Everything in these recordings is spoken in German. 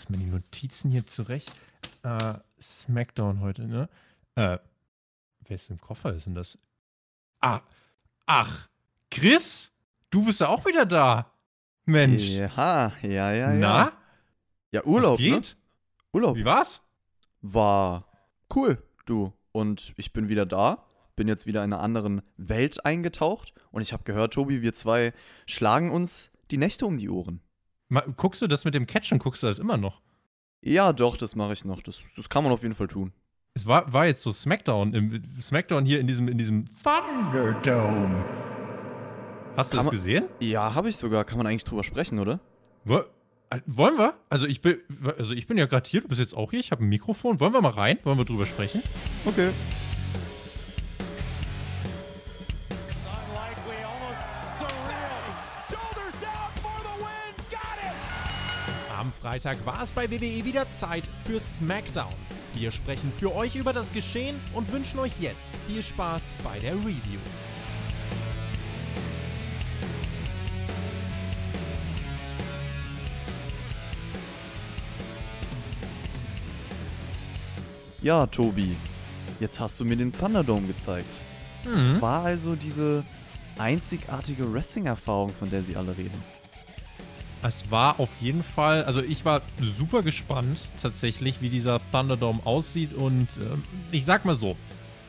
erstmal die Notizen hier zurecht. Äh, Smackdown heute, ne? Äh, wer ist im Koffer? Ist denn das? Ah, ach, Chris, du bist ja auch wieder da. Mensch. Ja, ja, ja, Na? ja. Ja, Urlaub, Was ne? geht? Urlaub Wie war's? war cool, du. Und ich bin wieder da. Bin jetzt wieder in einer anderen Welt eingetaucht. Und ich habe gehört, Tobi, wir zwei schlagen uns die Nächte um die Ohren. Guckst du das mit dem Catchen? Guckst du das immer noch? Ja, doch, das mache ich noch. Das, das kann man auf jeden Fall tun. Es war, war jetzt so Smackdown, im, Smackdown hier in diesem, in diesem Thunderdome. Hast du Kann das man- gesehen? Ja, habe ich sogar. Kann man eigentlich drüber sprechen, oder? Wo, wollen wir? Also ich bin, also ich bin ja gerade hier, du bist jetzt auch hier, ich habe ein Mikrofon. Wollen wir mal rein? Wollen wir drüber sprechen? Okay. Freitag war es bei WWE wieder Zeit für SmackDown. Wir sprechen für euch über das Geschehen und wünschen euch jetzt viel Spaß bei der Review. Ja, Tobi. Jetzt hast du mir den Thunderdome gezeigt. Es Mhm. war also diese einzigartige Wrestling-Erfahrung, von der sie alle reden. Es war auf jeden Fall, also ich war super gespannt tatsächlich, wie dieser Thunderdome aussieht und ähm, ich sag mal so,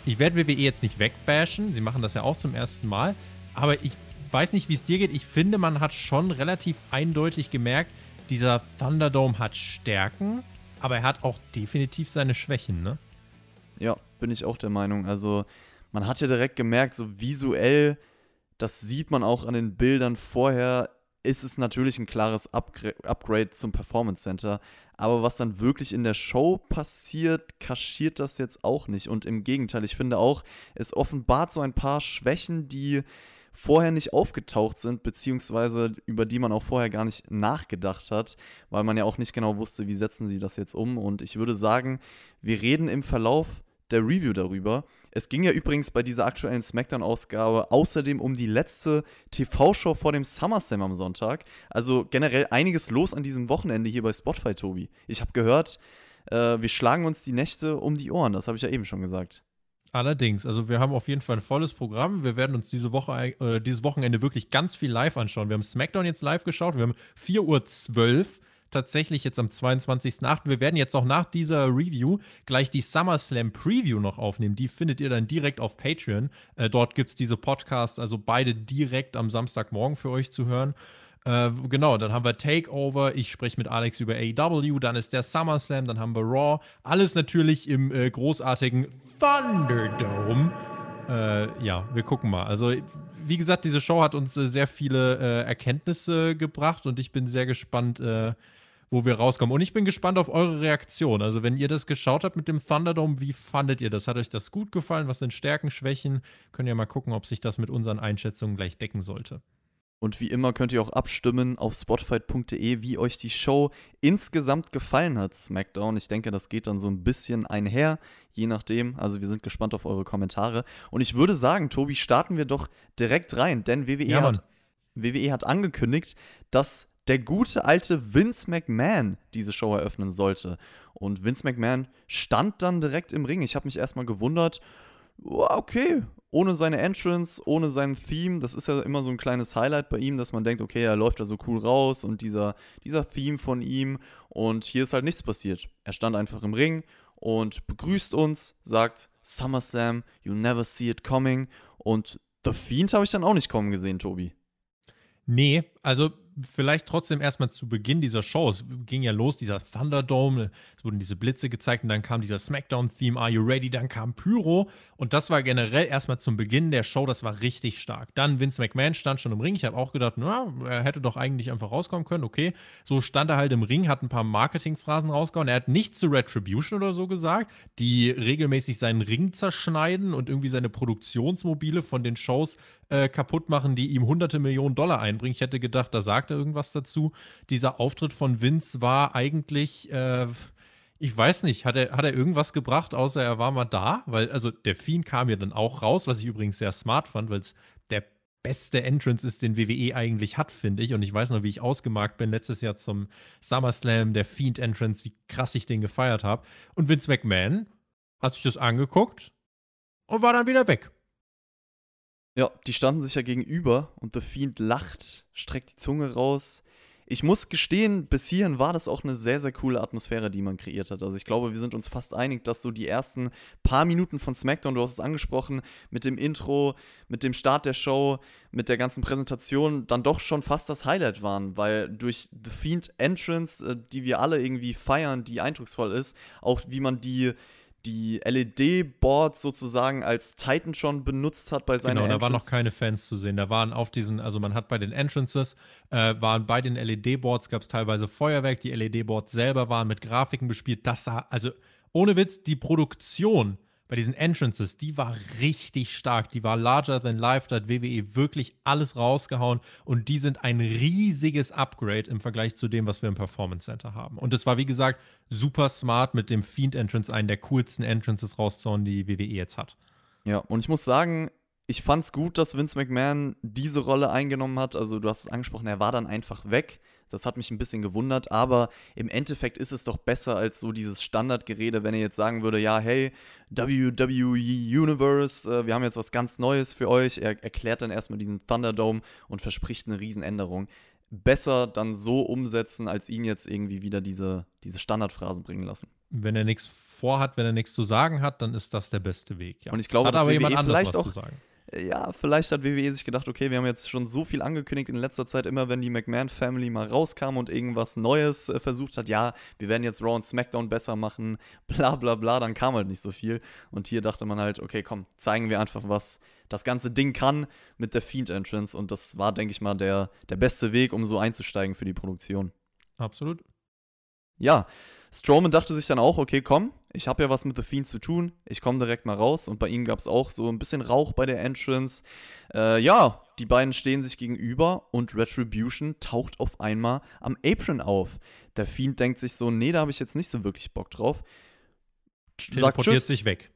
ich werde WWE jetzt nicht wegbashen, sie machen das ja auch zum ersten Mal, aber ich weiß nicht, wie es dir geht. Ich finde, man hat schon relativ eindeutig gemerkt, dieser Thunderdome hat Stärken, aber er hat auch definitiv seine Schwächen, ne? Ja, bin ich auch der Meinung. Also, man hat ja direkt gemerkt, so visuell, das sieht man auch an den Bildern vorher, ist es natürlich ein klares Upgra Upgrade zum Performance Center. Aber was dann wirklich in der Show passiert, kaschiert das jetzt auch nicht. Und im Gegenteil, ich finde auch, es offenbart so ein paar Schwächen, die vorher nicht aufgetaucht sind, beziehungsweise über die man auch vorher gar nicht nachgedacht hat, weil man ja auch nicht genau wusste, wie setzen sie das jetzt um. Und ich würde sagen, wir reden im Verlauf der Review darüber. Es ging ja übrigens bei dieser aktuellen SmackDown-Ausgabe außerdem um die letzte TV-Show vor dem SummerSlam am Sonntag. Also generell einiges los an diesem Wochenende hier bei Spotify, Tobi. Ich habe gehört, äh, wir schlagen uns die Nächte um die Ohren. Das habe ich ja eben schon gesagt. Allerdings, also wir haben auf jeden Fall ein volles Programm. Wir werden uns diese Woche, äh, dieses Wochenende wirklich ganz viel live anschauen. Wir haben SmackDown jetzt live geschaut. Wir haben 4.12 Uhr tatsächlich jetzt am 22.08. Wir werden jetzt auch nach dieser Review gleich die SummerSlam Preview noch aufnehmen. Die findet ihr dann direkt auf Patreon. Äh, dort gibt es diese Podcasts, also beide direkt am Samstagmorgen für euch zu hören. Äh, genau, dann haben wir Takeover, ich spreche mit Alex über AEW, dann ist der SummerSlam, dann haben wir Raw. Alles natürlich im äh, großartigen Thunderdome. Äh, ja, wir gucken mal. Also, wie gesagt, diese Show hat uns äh, sehr viele äh, Erkenntnisse gebracht und ich bin sehr gespannt, äh, wo wir rauskommen. Und ich bin gespannt auf eure Reaktion. Also, wenn ihr das geschaut habt mit dem Thunderdome, wie fandet ihr das? Hat euch das gut gefallen? Was sind Stärken, Schwächen? Könnt ihr mal gucken, ob sich das mit unseren Einschätzungen gleich decken sollte. Und wie immer könnt ihr auch abstimmen auf spotify.de, wie euch die Show insgesamt gefallen hat, SmackDown. Ich denke, das geht dann so ein bisschen einher, je nachdem. Also wir sind gespannt auf eure Kommentare. Und ich würde sagen, Tobi, starten wir doch direkt rein, denn WWE, Ja, hat, WWE hat angekündigt, dass der gute alte Vince McMahon diese Show eröffnen sollte. Und Vince McMahon stand dann direkt im Ring. Ich habe mich erstmal gewundert, okay, ohne seine Entrance, ohne sein Theme, das ist ja immer so ein kleines Highlight bei ihm, dass man denkt, okay, er läuft da so cool raus und dieser, dieser Theme von ihm und hier ist halt nichts passiert. Er stand einfach im Ring und begrüßt uns, sagt SummerSlam, you never see it coming und The Fiend habe ich dann auch nicht kommen gesehen, Tobi. Nee, also vielleicht trotzdem erstmal zu Beginn dieser Show. Es ging ja los, dieser Thunderdome, es wurden diese Blitze gezeigt und dann kam dieser Smackdown-Theme, Are You Ready? Dann kam Pyro und das war generell erstmal zum Beginn der Show, das war richtig stark. Dann Vince McMahon stand schon im Ring. Ich habe auch gedacht, na, er hätte doch eigentlich einfach rauskommen können, okay. So stand er halt im Ring, hat ein paar Marketingphrasen rausgehauen. Er hat nichts zu Retribution oder so gesagt, die regelmäßig seinen Ring zerschneiden und irgendwie seine Produktionsmobile von den Shows äh, kaputt machen, die ihm hunderte Millionen Dollar einbringen. Ich hätte gedacht, da sagt er irgendwas dazu. Dieser Auftritt von Vince war eigentlich, äh, ich weiß nicht, hat er, hat er irgendwas gebracht, außer er war mal da? Weil, also der Fiend kam ja dann auch raus, was ich übrigens sehr smart fand, weil es der beste Entrance ist, den WWE eigentlich hat, finde ich. Und ich weiß noch, wie ich ausgemarkt bin letztes Jahr zum SummerSlam, der Fiend Entrance, wie krass ich den gefeiert habe. Und Vince McMahon hat sich das angeguckt und war dann wieder weg. Ja, die standen sich ja gegenüber und The Fiend lacht, streckt die Zunge raus. Ich muss gestehen, bis hierhin war das auch eine sehr, sehr coole Atmosphäre, die man kreiert hat. Also ich glaube, wir sind uns fast einig, dass so die ersten paar Minuten von SmackDown, du hast es angesprochen, mit dem Intro, mit dem Start der Show, mit der ganzen Präsentation, dann doch schon fast das Highlight waren, weil durch The Fiend Entrance, äh, die wir alle irgendwie feiern, die eindrucksvoll ist, auch wie man die die LED-Boards sozusagen als Titan schon benutzt hat bei seiner Genau, da waren noch keine Fans zu sehen. Da waren auf diesen, also man hat bei den Entrances, äh, waren bei den LED-Boards, gab es teilweise Feuerwerk. Die LED-Boards selber waren mit Grafiken bespielt. Das sah, also ohne Witz, die Produktion bei diesen Entrances, die war richtig stark. Die war larger than life. Da hat WWE wirklich alles rausgehauen. Und die sind ein riesiges Upgrade im Vergleich zu dem, was wir im Performance Center haben. Und das war, wie gesagt, super smart mit dem Fiend Entrance, einen der coolsten Entrances rauszuhauen, die WWE jetzt hat. Ja, und ich muss sagen, ich fand's gut, dass Vince McMahon diese Rolle eingenommen hat. Also, du hast es angesprochen, er war dann einfach weg. Das hat mich ein bisschen gewundert, aber im Endeffekt ist es doch besser als so dieses Standardgerede, wenn er jetzt sagen würde, ja, hey, WWE Universe, äh, wir haben jetzt was ganz Neues für euch. Er erklärt dann erstmal diesen Thunderdome und verspricht eine Riesenänderung. Besser dann so umsetzen, als ihn jetzt irgendwie wieder diese, diese Standardphrasen bringen lassen. Wenn er nichts vorhat, wenn er nichts zu sagen hat, dann ist das der beste Weg. Ja. Und ich glaube, hat dass aber jemand WWE anderes vielleicht was auch- zu sagen. Ja, vielleicht hat WWE sich gedacht, okay, wir haben jetzt schon so viel angekündigt in letzter Zeit, immer wenn die McMahon-Family mal rauskam und irgendwas Neues äh, versucht hat, ja, wir werden jetzt Raw und SmackDown besser machen, bla bla bla, dann kam halt nicht so viel. Und hier dachte man halt, okay, komm, zeigen wir einfach, was das ganze Ding kann mit der Fiend-Entrance. Und das war, denke ich mal, der, der beste Weg, um so einzusteigen für die Produktion. Absolut. Ja, Strowman dachte sich dann auch, okay, komm, ich habe ja was mit The Fiend zu tun, ich komme direkt mal raus. Und bei ihm gab es auch so ein bisschen Rauch bei der Entrance. Äh, ja, die beiden stehen sich gegenüber und Retribution taucht auf einmal am Apron auf. Der Fiend denkt sich so, nee, da habe ich jetzt nicht so wirklich Bock drauf. Sagt Teleportiert Tschüss, sich weg.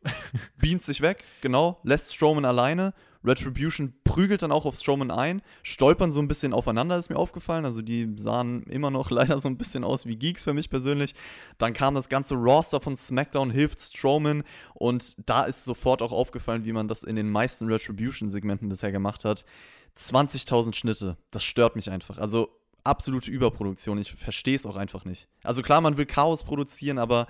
beamt sich weg, genau, lässt Strowman alleine. Retribution prügelt dann auch auf Strowman ein, stolpern so ein bisschen aufeinander, ist mir aufgefallen. Also die sahen immer noch leider so ein bisschen aus wie Geeks für mich persönlich. Dann kam das ganze Roster von SmackDown, hilft Strowman und da ist sofort auch aufgefallen, wie man das in den meisten Retribution-Segmenten bisher gemacht hat. 20.000 Schnitte, das stört mich einfach. Also absolute Überproduktion, ich verstehe es auch einfach nicht. Also klar, man will Chaos produzieren, aber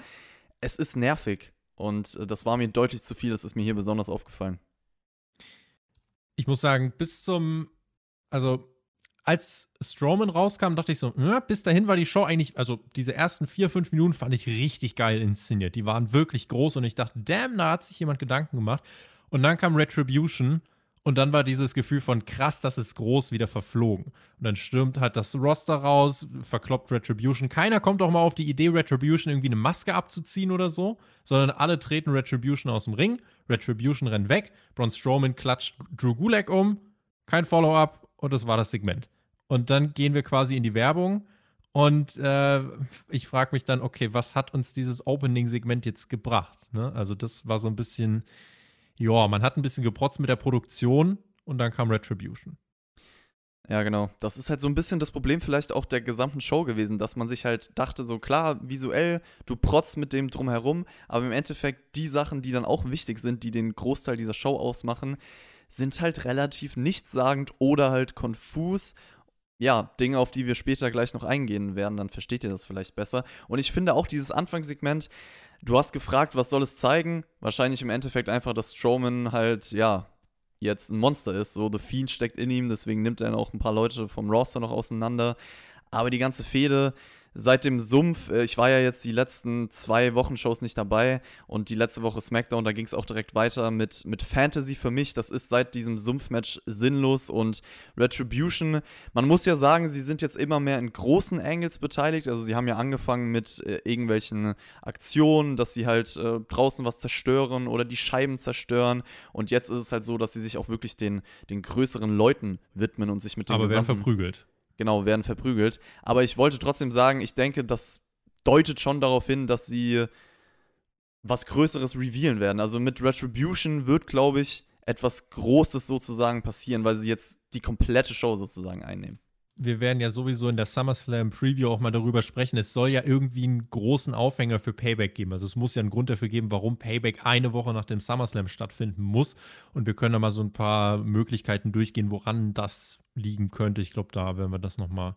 es ist nervig. Und äh, das war mir deutlich zu viel, das ist mir hier besonders aufgefallen. Ich muss sagen, bis zum, also als Strowman rauskam, dachte ich so, ja, bis dahin war die Show eigentlich, also diese ersten vier, fünf Minuten fand ich richtig geil inszeniert. Die waren wirklich groß und ich dachte, damn, da hat sich jemand Gedanken gemacht. Und dann kam Retribution und dann war dieses Gefühl von krass, das ist groß wieder verflogen. Und dann stürmt halt das Roster raus, verkloppt Retribution. Keiner kommt auch mal auf die Idee, Retribution irgendwie eine Maske abzuziehen oder so, sondern alle treten Retribution aus dem Ring. Retribution rennt weg. Braun Strowman klatscht Drew Gulak um. Kein Follow-up und das war das Segment. Und dann gehen wir quasi in die Werbung. Und äh, ich frage mich dann, okay, was hat uns dieses Opening-Segment jetzt gebracht? Ne? Also, das war so ein bisschen, ja, man hat ein bisschen geprotzt mit der Produktion und dann kam Retribution. Ja, genau. Das ist halt so ein bisschen das Problem vielleicht auch der gesamten Show gewesen, dass man sich halt dachte, so klar, visuell, du protzt mit dem drumherum, aber im Endeffekt die Sachen, die dann auch wichtig sind, die den Großteil dieser Show ausmachen, sind halt relativ nichtssagend oder halt konfus. Ja, Dinge, auf die wir später gleich noch eingehen werden, dann versteht ihr das vielleicht besser. Und ich finde auch dieses Anfangssegment, du hast gefragt, was soll es zeigen? Wahrscheinlich im Endeffekt einfach, dass Strowman halt, ja, jetzt ein Monster ist. So, The Fiend steckt in ihm, deswegen nimmt er auch ein paar Leute vom Roster noch auseinander. Aber die ganze Fehde seit dem Sumpf, äh, ich war ja jetzt die letzten zwei Wochenshows nicht dabei und die letzte Woche SmackDown, da ging es auch direkt weiter mit, mit Fantasy für mich. Das ist seit diesem Sumpfmatch sinnlos und Retribution. Man muss ja sagen, sie sind jetzt immer mehr in großen Angles beteiligt. Also sie haben ja angefangen mit äh, irgendwelchen Aktionen, dass sie halt äh, draußen was zerstören oder die Scheiben zerstören. Und jetzt ist es halt so, dass sie sich auch wirklich den, den größeren Leuten widmen und sich mit dem Aber gesamten verprügelt. Genau, werden verprügelt. Aber ich wollte trotzdem sagen, ich denke, das deutet schon darauf hin, dass sie was Größeres revealen werden. Also mit Retribution wird, glaube ich, etwas Großes sozusagen passieren, weil sie jetzt die komplette Show sozusagen einnehmen. wir werden ja sowieso in der SummerSlam Preview auch mal darüber sprechen. Es soll ja irgendwie einen großen Aufhänger für Payback geben. Also es muss ja einen Grund dafür geben, warum Payback eine Woche nach dem SummerSlam stattfinden muss. Und wir können da mal so ein paar Möglichkeiten durchgehen, woran das liegen könnte. Ich glaube, da werden wir das noch mal ein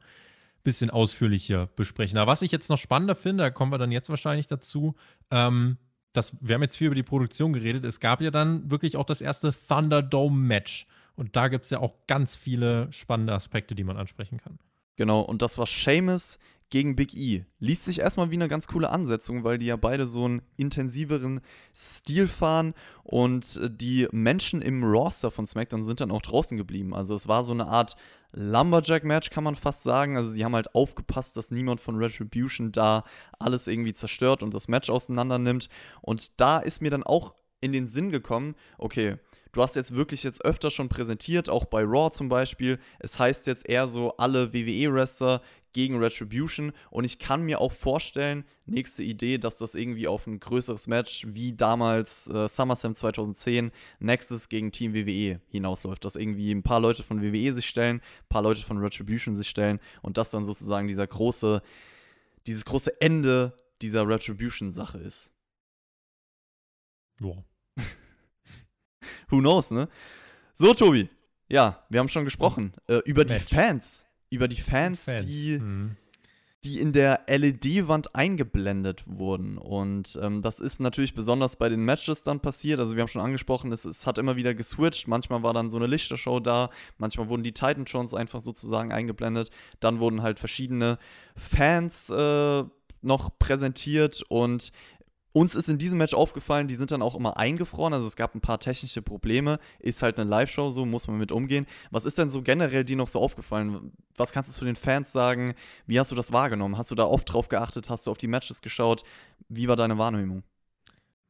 bisschen ausführlicher besprechen. Aber was ich jetzt noch spannender finde, da kommen wir dann jetzt wahrscheinlich dazu, ähm, das, wir haben jetzt viel über die Produktion geredet. Es gab ja dann wirklich auch das erste Thunderdome-Match. Und da gibt es ja auch ganz viele spannende Aspekte, die man ansprechen kann. Genau, und das war Seamus gegen Big E. Liest sich erstmal wie eine ganz coole Ansetzung, weil die ja beide so einen intensiveren Stil fahren und äh, die Menschen im Roster von SmackDown sind dann auch draußen geblieben. Also es war so eine Art Lumberjack-Match, kann man fast sagen. Also sie haben halt aufgepasst, dass niemand von Retribution da alles irgendwie zerstört und das Match auseinander nimmt. Und da ist mir dann auch in den Sinn gekommen, okay, du hast jetzt wirklich jetzt öfter schon präsentiert, auch bei Raw zum Beispiel. Es heißt jetzt eher so alle WWE-Wrestler gegen Retribution und ich kann mir auch vorstellen, nächste Idee, dass das irgendwie auf ein größeres Match wie damals äh, SummerSlam 2010 Nexus gegen Team WWE hinausläuft, dass irgendwie ein paar Leute von WWE sich stellen, ein paar Leute von Retribution sich stellen und das dann sozusagen dieser große, dieses große Ende dieser Retribution-Sache ist. Ja. Who knows, ne? So, Tobi. Ja, wir haben schon gesprochen. Äh, über die Match. Fans. Über die Fans, Fans. die Mhm. die in der LED-Wand eingeblendet wurden. Und ähm, das ist natürlich besonders bei den Matches dann passiert. Also wir haben schon angesprochen, es, es hat immer wieder geswitcht. Manchmal war dann so eine Lichtershow da, manchmal wurden die Titantrons einfach sozusagen eingeblendet. Dann wurden halt verschiedene Fans äh, noch präsentiert und uns ist in diesem Match aufgefallen, die sind dann auch immer eingefroren. Also es gab ein paar technische Probleme. Ist halt eine Live-Show, so muss man mit umgehen. Was ist denn so generell dir noch so aufgefallen? Was kannst du zu den Fans sagen? Wie hast du das wahrgenommen? Hast du da oft drauf geachtet? Hast du auf die Matches geschaut? Wie war deine Wahrnehmung?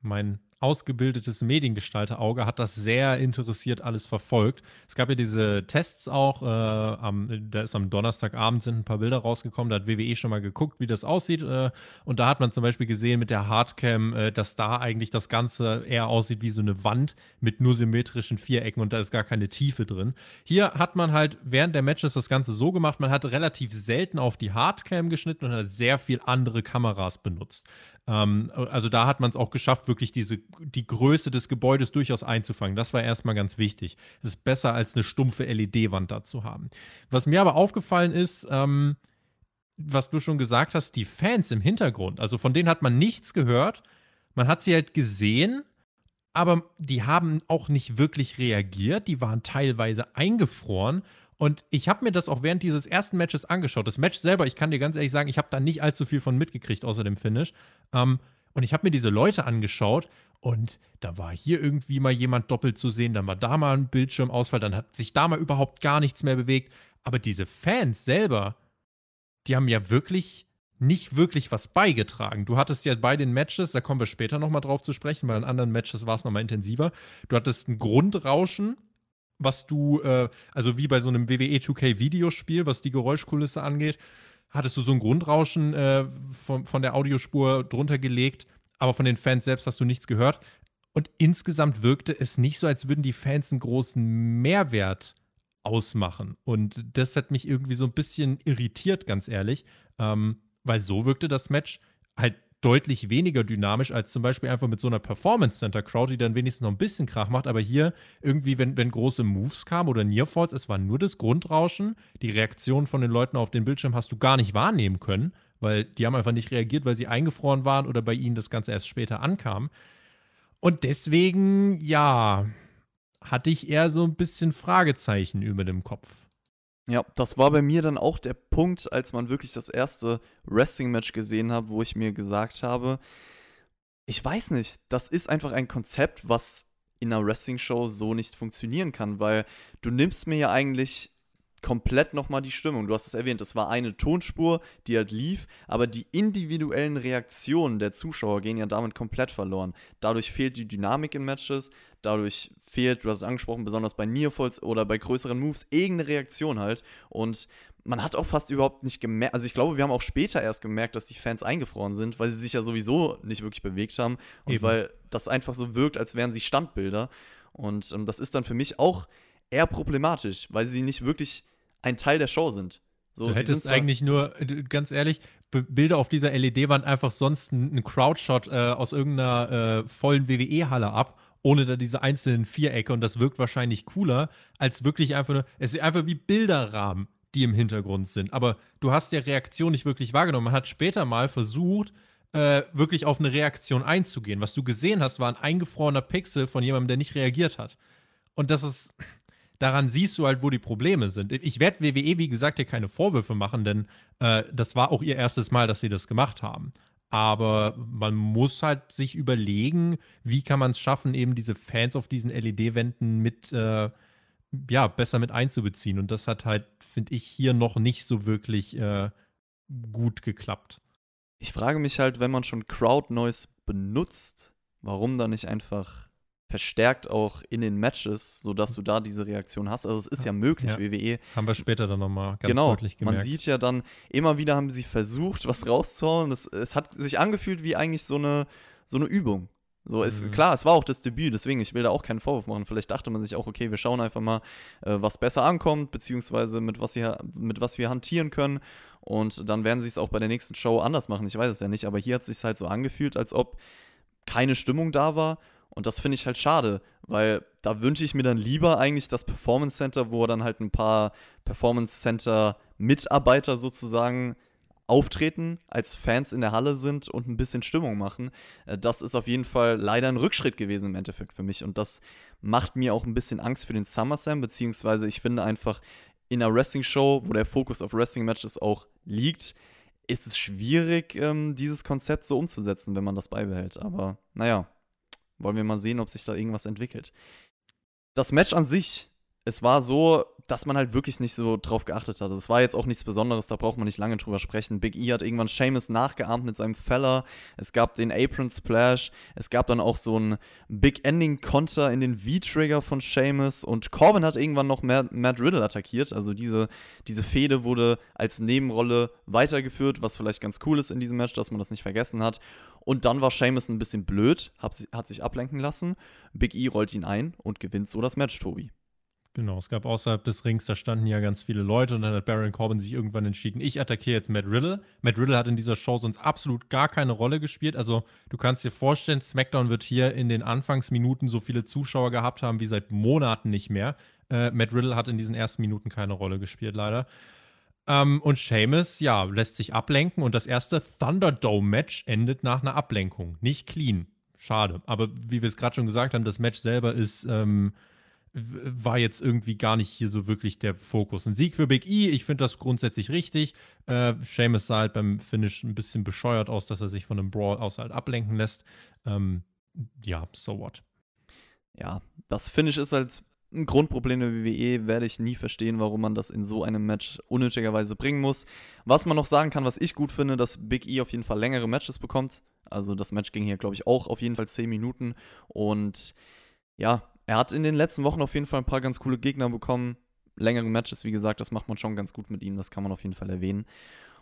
Mein ausgebildetes Mediengestalterauge hat das sehr interessiert alles verfolgt. Es gab ja diese Tests auch, äh, am, da ist am Donnerstagabend sind ein paar Bilder rausgekommen, da hat WWE schon mal geguckt, wie das aussieht. Äh, und da hat man zum Beispiel gesehen mit der Hardcam, äh, dass da eigentlich das Ganze eher aussieht wie so eine Wand mit nur symmetrischen Vierecken und da ist gar keine Tiefe drin. Hier hat man halt während der Matches das Ganze so gemacht, man hat relativ selten auf die Hardcam geschnitten und hat sehr viel andere Kameras benutzt. Ähm, also da hat man es auch geschafft, wirklich diese, die Größe des Gebäudes durchaus einzufangen. Das war erstmal ganz wichtig. Es ist besser, als eine stumpfe LED-Wand da zu haben. Was mir aber aufgefallen ist, ähm, was du schon gesagt hast, die Fans im Hintergrund, also von denen hat man nichts gehört. Man hat sie halt gesehen, aber die haben auch nicht wirklich reagiert. Die waren teilweise eingefroren. Und ich habe mir das auch während dieses ersten Matches angeschaut. Das Match selber, ich kann dir ganz ehrlich sagen, ich habe da nicht allzu viel von mitgekriegt, außer dem Finish. Ähm, und ich habe mir diese Leute angeschaut und da war hier irgendwie mal jemand doppelt zu sehen, dann war da mal ein Bildschirmausfall, dann hat sich da mal überhaupt gar nichts mehr bewegt. Aber diese Fans selber, die haben ja wirklich nicht wirklich was beigetragen. Du hattest ja bei den Matches, da kommen wir später nochmal drauf zu sprechen, weil in anderen Matches war es nochmal intensiver. Du hattest ein Grundrauschen, was du, äh, also wie bei so einem WWE 2K Videospiel, was die Geräuschkulisse angeht, hattest du so ein Grundrauschen äh, von, von der Audiospur drunter gelegt, aber von den Fans selbst hast du nichts gehört. Und insgesamt wirkte es nicht so, als würden die Fans einen großen Mehrwert ausmachen. Und das hat mich irgendwie so ein bisschen irritiert, ganz ehrlich, ähm, weil so wirkte das Match halt deutlich weniger dynamisch als zum Beispiel einfach mit so einer Performance Center Crowd, die dann wenigstens noch ein bisschen Krach macht. Aber hier irgendwie, wenn, wenn große Moves kamen oder Nearfalls, es war nur das Grundrauschen. Die Reaktion von den Leuten auf den Bildschirm hast du gar nicht wahrnehmen können, weil die haben einfach nicht reagiert, weil sie eingefroren waren oder bei ihnen das Ganze erst später ankam. Und deswegen, ja, hatte ich eher so ein bisschen Fragezeichen über dem Kopf. Ja, das war bei mir dann auch der Punkt, als man wirklich das erste Wrestling-Match gesehen hat, wo ich mir gesagt habe, ich weiß nicht, das ist einfach ein Konzept, was in einer Wrestling-Show so nicht funktionieren kann, weil du nimmst mir ja eigentlich komplett nochmal die Stimmung. Du hast es erwähnt, es war eine Tonspur, die halt lief, aber die individuellen Reaktionen der Zuschauer gehen ja damit komplett verloren. Dadurch fehlt die Dynamik in Matches, dadurch fehlt, du hast es angesprochen, besonders bei Nearfalls oder bei größeren Moves, irgendeine Reaktion halt. Und man hat auch fast überhaupt nicht gemerkt, also ich glaube, wir haben auch später erst gemerkt, dass die Fans eingefroren sind, weil sie sich ja sowieso nicht wirklich bewegt haben und Eben. weil das einfach so wirkt, als wären sie Standbilder. Und ähm, das ist dann für mich auch eher problematisch, weil sie nicht wirklich ein Teil der Show sind. So, Du hättest eigentlich nur, äh, ganz ehrlich, Bilder auf dieser LED-Wand einfach sonst einen Crowdshot äh, aus irgendeiner äh, vollen WWE-Halle ab, ohne da diese einzelnen Vierecke und das wirkt wahrscheinlich cooler, als wirklich einfach nur, es ist einfach wie Bilderrahmen, die im Hintergrund sind. Aber du hast der Reaktion nicht wirklich wahrgenommen. Man hat später mal versucht, äh, wirklich auf eine Reaktion einzugehen. Was du gesehen hast, war ein eingefrorener Pixel von jemandem, der nicht reagiert hat. Und das ist, daran siehst du halt, wo die Probleme sind. Ich werde WWE, wie gesagt, hier keine Vorwürfe machen, denn äh, das war auch ihr erstes Mal, dass sie das gemacht haben. Aber man muss halt sich überlegen, wie kann man es schaffen, eben diese Fans auf diesen LED-Wänden mit, äh, ja, besser mit einzubeziehen. Und das hat halt, finde ich, hier noch nicht so wirklich äh, gut geklappt. Ich frage mich halt, wenn man schon Crowd Noise benutzt, warum dann nicht einfach verstärkt auch in den Matches, sodass du da diese Reaktion hast. Also es ist ja möglich, Ja. WWE. Haben wir später dann nochmal ganz genau, deutlich gemerkt. man sieht ja dann, immer wieder haben sie versucht, was rauszuhauen. Das, es hat sich angefühlt wie eigentlich so eine, so eine Übung. So ist Mhm. klar, es war auch das Debüt, deswegen ich will da auch keinen Vorwurf machen. Vielleicht dachte man sich auch, okay, wir schauen einfach mal, äh, was besser ankommt, beziehungsweise mit was, hier, mit was wir hantieren können. Und dann werden sie es auch bei der nächsten Show anders machen. Ich weiß es ja nicht, aber hier hat es sich halt so angefühlt, als ob keine Stimmung da war. Und das finde ich halt schade, weil da wünsche ich mir dann lieber eigentlich das Performance Center, wo dann halt ein paar Performance Center Mitarbeiter sozusagen auftreten, als Fans in der Halle sind und ein bisschen Stimmung machen. Äh, Das ist auf jeden Fall leider ein Rückschritt gewesen im Endeffekt für mich. Und das macht mir auch ein bisschen Angst für den SummerSlam, beziehungsweise ich finde einfach in einer Wrestling-Show, wo der Fokus auf Wrestling-Matches auch liegt, ist es schwierig, ähm, dieses Konzept so umzusetzen, wenn man das beibehält. Aber naja, wollen wir mal sehen, ob sich da irgendwas entwickelt. Das Match an sich, es war so, dass man halt wirklich nicht so drauf geachtet hat. Es war jetzt auch nichts Besonderes, da braucht man nicht lange drüber sprechen. Big E hat irgendwann Seamus nachgeahmt mit seinem Feller. Es gab den Apron Splash. Es gab dann auch so einen Big Ending Konter in den V-Trigger von Seamus. Und Corbin hat irgendwann noch Matt, Matt Riddle attackiert. Also diese, diese Fehde wurde als Nebenrolle weitergeführt, was vielleicht ganz cool ist in diesem Match, dass man das nicht vergessen hat. Und dann war Seamus ein bisschen blöd, hat, si- hat sich ablenken lassen. Big E rollt ihn ein und gewinnt so das Match, Tobi. Genau, es gab außerhalb des Rings, da standen ja ganz viele Leute und dann hat Baron Corbin sich irgendwann entschieden, ich attackiere jetzt Matt Riddle. Matt Riddle hat in dieser Show sonst absolut gar keine Rolle gespielt. Also du kannst dir vorstellen, SmackDown wird hier in den Anfangsminuten so viele Zuschauer gehabt haben wie seit Monaten nicht mehr. Äh, Matt Riddle hat in diesen ersten Minuten keine Rolle gespielt, leider. Ähm, und Sheamus, ja, lässt sich ablenken und das erste Thunderdome-Match endet nach einer Ablenkung. Nicht clean. Schade. Aber wie wir es gerade schon gesagt haben, das Match selber ist, ähm, war jetzt irgendwie gar nicht hier so wirklich der Fokus. Ein Sieg für Big E, ich finde das grundsätzlich richtig. Äh, Sheamus sah halt beim Finish ein bisschen bescheuert aus, dass er sich von einem Brawl aus halt ablenken lässt. Ähm, ja, so what. ja, das Finish ist halt ein Grundproblem der WWE, werde ich nie verstehen, warum man das in so einem Match unnötigerweise bringen muss. Was man noch sagen kann, was ich gut finde, dass Big E auf jeden Fall längere Matches bekommt. Also das Match ging hier, glaube ich, auch auf jeden Fall 10 Minuten. Und ja, er hat in den letzten Wochen auf jeden Fall ein paar ganz coole Gegner bekommen. Längere Matches, wie gesagt, das macht man schon ganz gut mit ihm, das kann man auf jeden Fall erwähnen.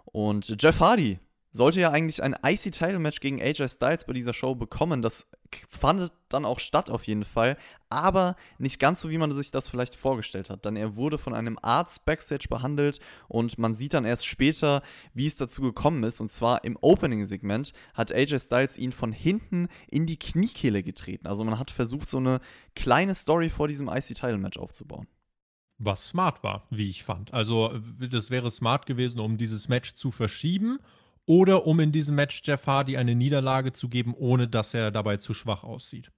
Und Jeff Hardy sollte ja eigentlich ein IC-Title-Match gegen AJ Styles bei dieser Show bekommen. Das fand dann auch statt auf jeden Fall, aber nicht ganz so, wie man sich das vielleicht vorgestellt hat. Denn er wurde von einem Arzt backstage behandelt und man sieht dann erst später, wie es dazu gekommen ist. Und zwar im Opening-Segment hat AJ Styles ihn von hinten in die Kniekehle getreten. Also man hat versucht, so eine kleine Story vor diesem IC-Title-Match aufzubauen. Was smart war, wie ich fand. Also, das wäre smart gewesen, um dieses Match zu verschieben oder um in diesem Match Jeff Hardy eine Niederlage zu geben, ohne dass er dabei zu schwach aussieht.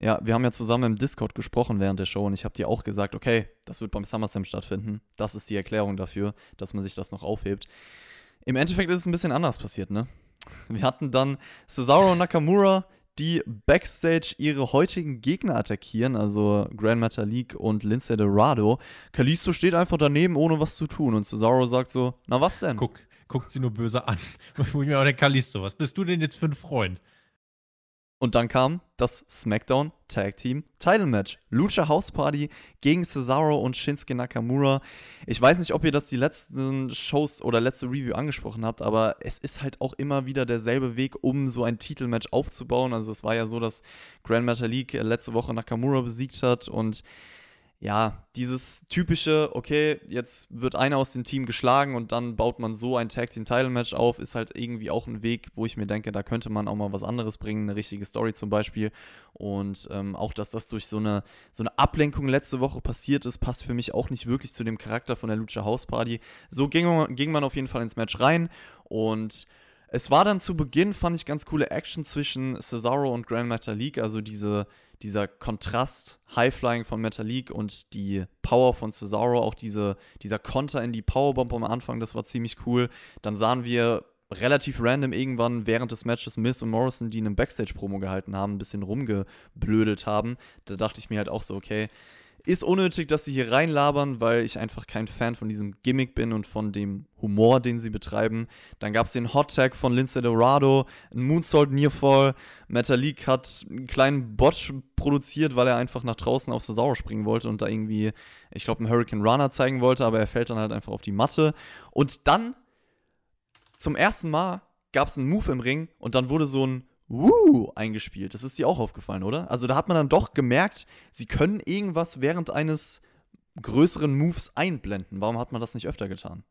Ja, wir haben ja zusammen im Discord gesprochen während der Show und ich habe dir auch gesagt, okay, das wird beim SummerSlam stattfinden. Das ist die Erklärung dafür, dass man sich das noch aufhebt. Im Endeffekt ist es ein bisschen anders passiert, ne? Wir hatten dann Cesaro und Nakamura, die backstage ihre heutigen Gegner attackieren, also Grand Metalik und Lindsay Dorado. Kalisto steht einfach daneben, ohne was zu tun und Cesaro sagt so, na was denn? Guck, guckt sie nur böse an. Wo ich mir auch der Kalisto, was bist du denn jetzt für ein Freund? Und dann kam das SmackDown Tag Team Title Match. Lucha House Party gegen Cesaro und Shinsuke Nakamura. Ich weiß nicht, ob ihr das die letzten Shows oder letzte Review angesprochen habt, aber es ist halt auch immer wieder derselbe Weg, um so ein Titelmatch aufzubauen. Also es war ja so, dass Grand Metalik letzte Woche Nakamura besiegt hat und ja, dieses typische, okay, jetzt wird einer aus dem Team geschlagen und dann baut man so ein Tag Team Title Match auf, ist halt irgendwie auch ein Weg, wo ich mir denke, da könnte man auch mal was anderes bringen, eine richtige Story zum Beispiel. Und ähm, auch, dass das durch so eine, so eine Ablenkung letzte Woche passiert ist, passt für mich auch nicht wirklich zu dem Charakter von der Lucha House Party. So ging ging man auf jeden Fall ins Match rein und es war dann zu Beginn, fand ich, ganz coole Action zwischen Cesaro und Grand Metalik, also diese dieser Kontrast, Highflying von Metalik und die Power von Cesaro, auch diese, dieser Konter in die Powerbomb am Anfang, das war ziemlich cool. Dann sahen wir relativ random irgendwann während des Matches Miss und Morrison, die einen Backstage-Promo gehalten haben, ein bisschen rumgeblödelt haben. Da dachte ich mir halt auch so, okay, ist unnötig, dass sie hier reinlabern, weil ich einfach kein Fan von diesem Gimmick bin und von dem Humor, den sie betreiben. Dann gab es den Hot Tag von Lindsay Dorado, ein Moonsault Nearfall. Metalik hat einen kleinen Botch produziert, weil er einfach nach draußen auf Cesaro springen wollte und da irgendwie, ich glaube, einen Hurricane Runner zeigen wollte, aber er fällt dann halt einfach auf die Matte. Und dann, zum ersten Mal, gab es einen Move im Ring und dann wurde so ein Woo eingespielt. Das ist dir auch aufgefallen, oder? Also da hat man dann doch gemerkt, sie können irgendwas während eines größeren Moves einblenden. Warum hat man das nicht öfter getan?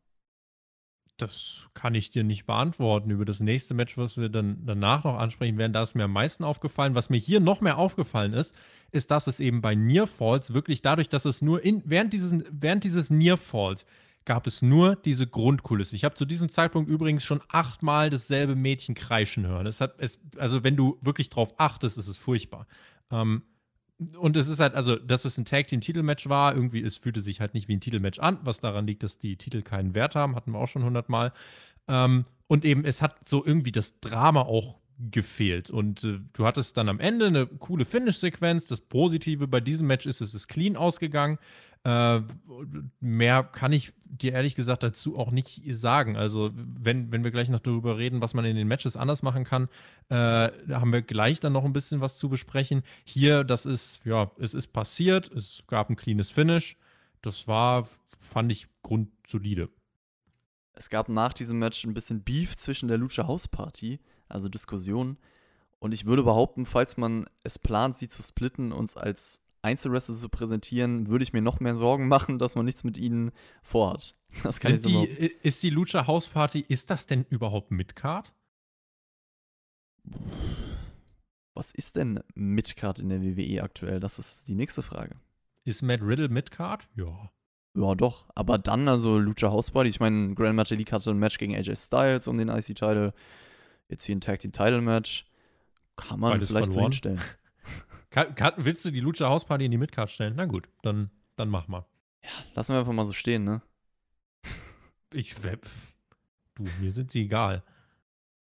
Das kann ich dir nicht beantworten. Über das nächste Match, was wir dann danach noch ansprechen werden, da ist mir am meisten aufgefallen. Was mir hier noch mehr aufgefallen ist, ist, dass es eben bei Near Falls wirklich dadurch, dass es nur in, während, dieses, während dieses Near Falls gab es nur diese Grundkulisse. Ich habe zu diesem Zeitpunkt übrigens schon achtmal dasselbe Mädchen kreischen hören. Es hat, es, also wenn du wirklich drauf achtest, ist es furchtbar. Ähm, und es ist halt, also, dass es ein Tag Team Titelmatch war, irgendwie, es fühlte sich halt nicht wie ein Titelmatch an, was daran liegt, dass die Titel keinen Wert haben, hatten wir auch schon hundertmal. Ähm, und eben, es hat so irgendwie das Drama auch gefehlt. Und äh, du hattest dann am Ende eine coole Finish-Sequenz. Das Positive bei diesem Match ist, es ist clean ausgegangen. Äh, mehr kann ich dir ehrlich gesagt dazu auch nicht sagen. Also, wenn, wenn wir gleich noch darüber reden, was man in den Matches anders machen kann, äh, haben wir gleich dann noch ein bisschen was zu besprechen. Hier, das ist, ja, es ist passiert. Es gab ein cleanes Finish. Das war, fand ich, grundsolide. Es gab nach diesem Match ein bisschen Beef zwischen der Lucha House Party, also Diskussionen. Und ich würde behaupten, falls man es plant, sie zu splitten, uns als Einzelwrestler zu präsentieren, würde ich mir noch mehr Sorgen machen, dass man nichts mit ihnen vorhat. Das kann Sind ich so die, Ist die Lucha House Party, ist das denn überhaupt Midcard? Was ist denn Midcard in der WWE aktuell? Das ist die nächste Frage. Ist Matt Riddle Midcard? Ja. Ja, doch. Aber dann, also Lucha House Party, ich meine, Grand Metalik hatte ein Match gegen AJ Styles um den IC-Title. Jetzt hier ein Tag Team Title Match. Kann man Beides vielleicht verloren. so hinstellen. Willst du die Lucha House Party in die Midcard stellen? Na gut, dann, dann mach mal. Ja, lassen wir einfach mal so stehen, ne? ich, web. du, mir sind sie egal.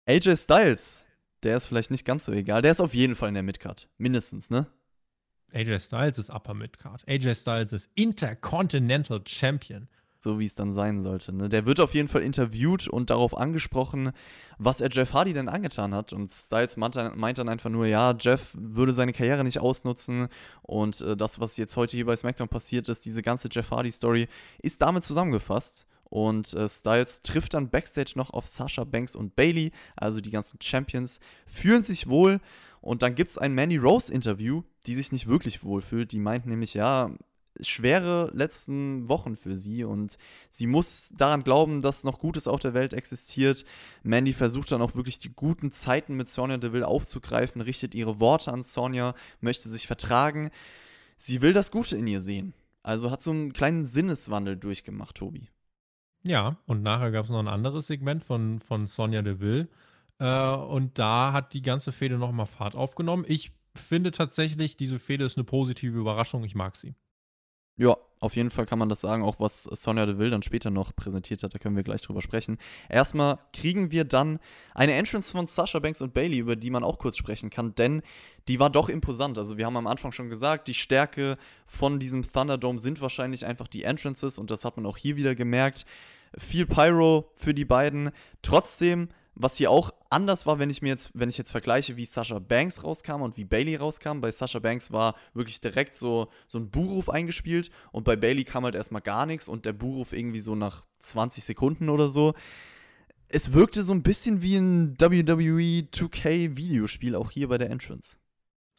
AJ Styles, der ist vielleicht nicht ganz so egal. Der ist auf jeden Fall in der Midcard. Mindestens, ne? AJ Styles ist Upper Midcard. AJ Styles ist Intercontinental Champion so wie es dann sein sollte. Ne? Der wird auf jeden Fall interviewt und darauf angesprochen, was er Jeff Hardy denn angetan hat. Und Styles meint dann, einfach nur, ja, Jeff würde seine Karriere nicht ausnutzen und äh, das, was jetzt heute hier bei SmackDown passiert ist, diese ganze Jeff Hardy-Story, ist damit zusammengefasst. Und äh, Styles trifft dann backstage noch auf Sasha Banks und Bailey, also die ganzen Champions, fühlen sich wohl. Und dann gibt es ein Mandy Rose-Interview, die sich nicht wirklich wohlfühlt. Die meint nämlich, ja, schwere letzten Wochen für sie und sie muss daran glauben, dass noch Gutes auf der Welt existiert. Mandy versucht dann auch wirklich die guten Zeiten mit Sonja Deville aufzugreifen, richtet ihre Worte an Sonja, möchte sich vertragen. Sie will das Gute in ihr sehen. Also hat so einen kleinen Sinneswandel durchgemacht, Tobi. Ja, und nachher gab es noch ein anderes Segment von, von Sonja Deville. Äh, und da hat die ganze Fehde nochmal Fahrt aufgenommen. Ich finde tatsächlich, diese Fehde ist eine positive Überraschung. Ich mag sie. Ja, auf jeden Fall kann man das sagen, auch was Sonja Deville dann später noch präsentiert hat, da können wir gleich drüber sprechen. Erstmal kriegen wir dann eine Entrance von Sasha Banks und Bailey, über die man auch kurz sprechen kann, denn die war doch imposant. Also wir haben am Anfang schon gesagt, die Stärke von diesem Thunderdome sind wahrscheinlich einfach die Entrances und das hat man auch hier wieder gemerkt. Viel Pyro für die beiden. Trotzdem was hier auch anders war, wenn ich mir jetzt, wenn ich jetzt vergleiche, wie Sasha Banks rauskam und wie Bailey rauskam. Bei Sasha Banks war wirklich direkt so, so ein Buhruf eingespielt und bei Bailey kam halt erstmal gar nichts und der Buhruf irgendwie so nach 20 Sekunden oder so. Es wirkte so ein bisschen wie ein WWE 2K Videospiel, auch hier bei der Entrance.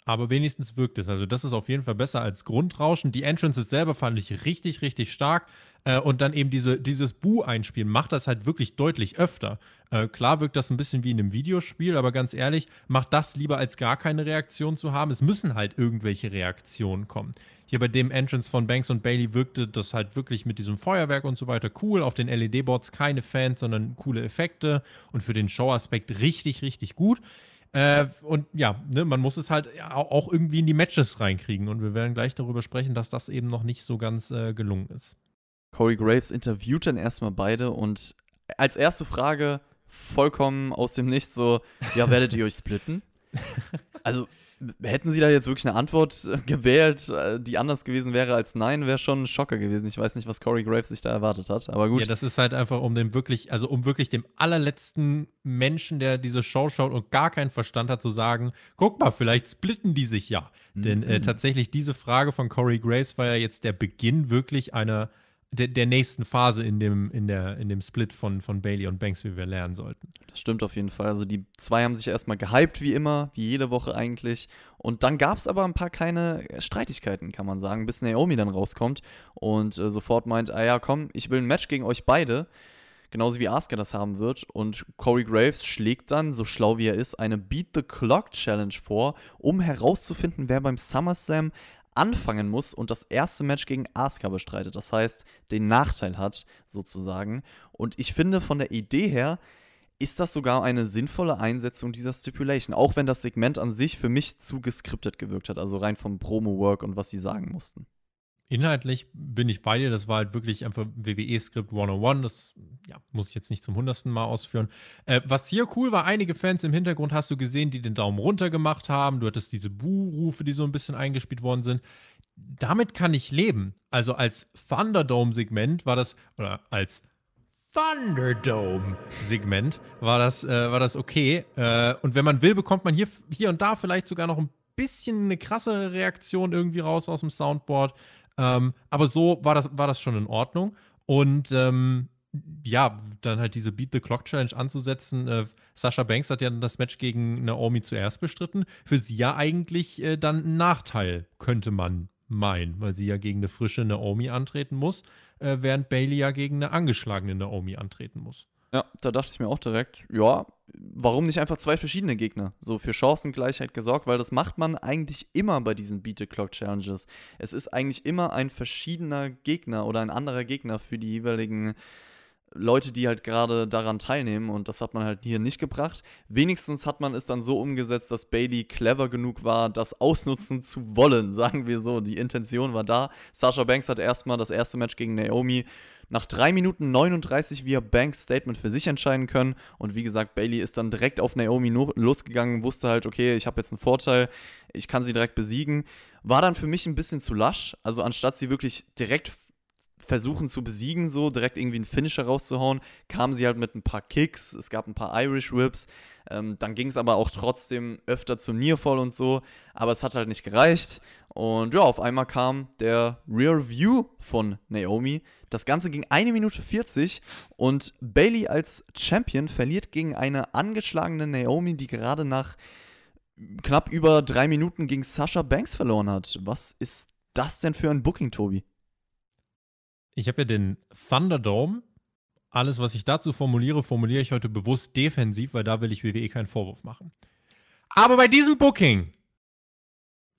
Aber wenigstens wirkt es. Also, das ist auf jeden Fall besser als Grundrauschen. Die Entrances selber fand ich richtig, richtig stark. Äh, und dann eben diese, dieses Bu-Einspielen macht das halt wirklich deutlich öfter. Äh, klar wirkt das ein bisschen wie in einem Videospiel, aber ganz ehrlich, macht das lieber als gar keine Reaktion zu haben. Es müssen halt irgendwelche Reaktionen kommen. Hier bei dem Entrance von Banks und Bailey wirkte das halt wirklich mit diesem Feuerwerk und so weiter cool. Auf den LED-Boards keine Fans, sondern coole Effekte. Und für den Show-Aspekt richtig, richtig gut. Äh, und ja, ne, man muss es halt auch irgendwie in die Matches reinkriegen. Und wir werden gleich darüber sprechen, dass das eben noch nicht so ganz äh, gelungen ist. Corey Graves interviewt dann erstmal beide und als erste Frage vollkommen aus dem Nichts so, ja, werdet ihr euch splitten? Also hätten sie da jetzt wirklich eine Antwort äh, gewählt, äh, die anders gewesen wäre als nein, wäre schon ein Schocker gewesen. Ich weiß nicht, was Corey Graves sich da erwartet hat, aber gut. Ja, das ist halt einfach um dem wirklich, also um wirklich dem allerletzten Menschen, der diese Show schaut und gar keinen Verstand hat, zu sagen, guck mal, vielleicht splitten die sich ja. Mhm. Denn äh, tatsächlich diese Frage von Corey Graves war ja jetzt der Beginn wirklich einer der, der, nächsten Phase in dem, in, der, in dem Split von, von Bailey und Banks, wie wir lernen sollten. Das stimmt auf jeden Fall. Also die zwei haben sich erstmal gehypt, wie immer, wie jede Woche eigentlich. Und dann gab es aber ein paar kleine Streitigkeiten, kann man sagen, bis Naomi dann rauskommt und äh, sofort meint, ah ja, komm, ich will ein Match gegen euch beide. Genauso wie Asuka das haben wird. Und Corey Graves schlägt dann, so schlau wie er ist, eine Beat the Clock Challenge vor, um herauszufinden, wer beim SummerSlam anfangen muss und das erste Match gegen Asuka bestreitet. Das heißt, den Nachteil hat, sozusagen. Und ich finde, von der Idee her ist das sogar eine sinnvolle Einsetzung dieser Stipulation. Auch wenn das Segment an sich für mich zu geskriptet gewirkt hat. Also rein vom Promo-Work und was sie sagen mussten. Inhaltlich bin ich bei dir. Das war halt wirklich einfach WWE-Skript 101. Das ja, muss ich jetzt nicht zum hundertsten Mal ausführen. Äh, was hier cool war, einige Fans im Hintergrund hast du gesehen, die den Daumen runter gemacht haben. Du hattest diese Buh-Rufe, die so ein bisschen eingespielt worden sind. Damit kann ich leben. Also als Thunderdome-Segment war das, oder als Thunderdome-Segment war das, äh, war das okay. Äh, und wenn man will, bekommt man hier, hier und da vielleicht sogar noch ein bisschen eine krassere Reaktion irgendwie raus aus dem Soundboard. Ähm, aber so war das, war das schon in Ordnung. Und ähm, ja, dann halt diese Beat the Clock Challenge anzusetzen. Äh, Sascha Banks hat ja das Match gegen Naomi zuerst bestritten. Für sie ja eigentlich äh, dann ein Nachteil, könnte man meinen, weil sie ja gegen eine frische Naomi antreten muss, äh, während Bailey ja gegen eine angeschlagene Naomi antreten muss. Ja, da dachte ich mir auch direkt, ja, warum nicht einfach zwei verschiedene Gegner? So für Chancengleichheit gesorgt, weil das macht man eigentlich immer bei diesen Beat the Clock Challenges. Es ist eigentlich immer ein verschiedener Gegner oder ein anderer Gegner für die jeweiligen Leute, die halt gerade daran teilnehmen und das hat man halt hier nicht gebracht. Wenigstens hat man es dann so umgesetzt, dass Bailey clever genug war, das ausnutzen zu wollen, sagen wir so. Die Intention war da. Sasha Banks hat erstmal das erste Match gegen Naomi nach 3 Minuten 39 via Banks Statement für sich entscheiden können. Und wie gesagt, Bailey ist dann direkt auf Naomi losgegangen, wusste halt, okay, ich habe jetzt einen Vorteil, ich kann sie direkt besiegen. War dann für mich ein bisschen zu lasch. Also anstatt sie wirklich direkt versuchen zu besiegen, so direkt irgendwie einen Finisher rauszuhauen, kamen sie halt mit ein paar Kicks, es gab ein paar Irish Whips, ähm, dann ging es aber auch trotzdem öfter zu Nearfall und so, aber es hat halt nicht gereicht. Und ja, auf einmal kam der Rear View von Naomi. Das Ganze ging eine Minute 40 und Bailey als Champion verliert gegen eine angeschlagene Naomi, die gerade nach knapp über drei Minuten gegen Sasha Banks verloren hat. Was ist das denn für ein Booking, Tobi? Ich habe ja den Thunderdome. Alles, was ich dazu formuliere, formuliere ich heute bewusst defensiv, weil da will ich WWE keinen Vorwurf machen. Aber bei diesem Booking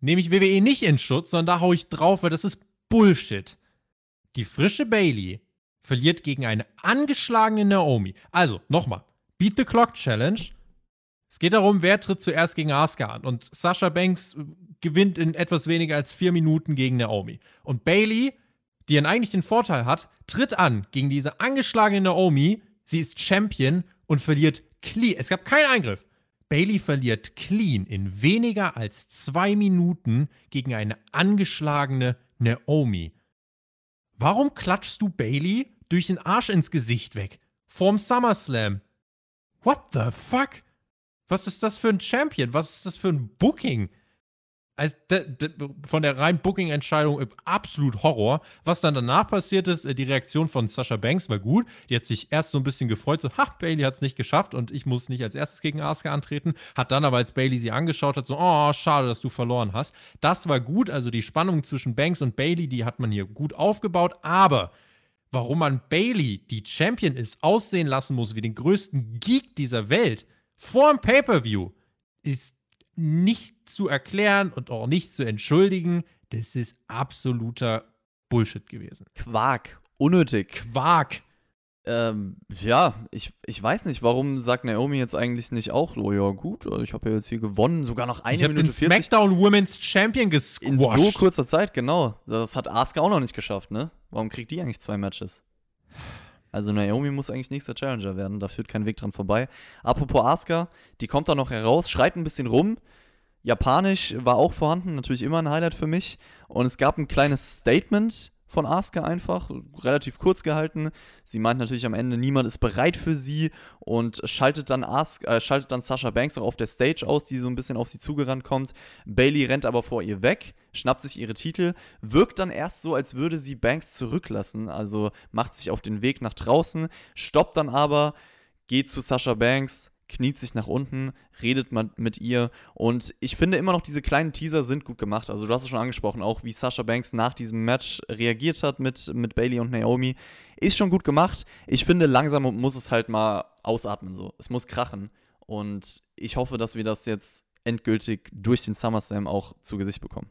nehme ich WWE nicht in Schutz, sondern da haue ich drauf, weil das ist Bullshit. Die frische Bailey verliert gegen eine angeschlagene Naomi. Also, nochmal. Beat the Clock Challenge. Es geht darum, wer tritt zuerst gegen Asuka an. Und Sasha Banks gewinnt in etwas weniger als vier Minuten gegen Naomi. Und Bailey die dann eigentlich den Vorteil hat, tritt an gegen diese angeschlagene Naomi. Sie ist Champion und verliert clean. Es gab keinen Eingriff. Bailey verliert clean in weniger als zwei Minuten gegen eine angeschlagene Naomi. Warum klatschst du Bailey durch den Arsch ins Gesicht weg? Vorm SummerSlam. what the fuck? Was ist das für ein Champion? Was ist das für ein Booking? Also, von der reinen Booking-Entscheidung äh, absolut Horror. Was dann danach passiert ist, äh, die Reaktion von Sasha Banks war gut. Die hat sich erst so ein bisschen gefreut, so, ha, Bailey hat es nicht geschafft und ich muss nicht als erstes gegen Asuka antreten. Hat dann aber, als Bailey sie angeschaut hat, so, oh, schade, dass du verloren hast. Das war gut. Also die Spannung zwischen Banks und Bailey, die hat man hier gut aufgebaut. Aber warum man Bailey, die Champion ist, aussehen lassen muss wie den größten Geek dieser Welt vor dem Pay-Per-View, ist nicht zu erklären und auch nicht zu entschuldigen. Das ist absoluter Bullshit gewesen. Quark. Unnötig. Quark. Ähm, ja, ich, ich weiß nicht, warum sagt Naomi jetzt eigentlich nicht auch, oh ja gut, also ich habe ja jetzt hier gewonnen, sogar noch eine ich habe Minute den 40 SmackDown Women's Champion in gesquashed. so kurzer Zeit, genau. Das hat Asuka auch noch nicht geschafft, ne? Warum kriegt die eigentlich zwei Matches? Also Naomi muss eigentlich nächster Challenger werden, da führt kein Weg dran vorbei. Apropos Asuka, die kommt da noch heraus, schreit ein bisschen rum. Japanisch war auch vorhanden, natürlich immer ein Highlight für mich. Und es gab ein kleines Statement von Asuka einfach, relativ kurz gehalten. Sie meint natürlich am Ende, niemand ist bereit für sie und schaltet dann, Asuka, äh, schaltet dann Sasha Banks auch auf der Stage aus, die so ein bisschen auf sie zugerannt kommt. Bailey rennt aber vor ihr weg, schnappt sich ihre Titel, wirkt dann erst so, als würde sie Banks zurücklassen, also macht sich auf den Weg nach draußen, stoppt dann aber, geht zu Sasha Banks, kniet sich nach unten, redet man mit ihr und ich finde immer noch, diese kleinen Teaser sind gut gemacht. Also du hast es schon angesprochen, auch wie Sasha Banks nach diesem Match reagiert hat mit, mit Bailey und Naomi, ist schon gut gemacht. Ich finde, langsam muss es halt mal ausatmen so. Es muss krachen und ich hoffe, dass wir das jetzt endgültig durch den SummerSlam auch zu Gesicht bekommen.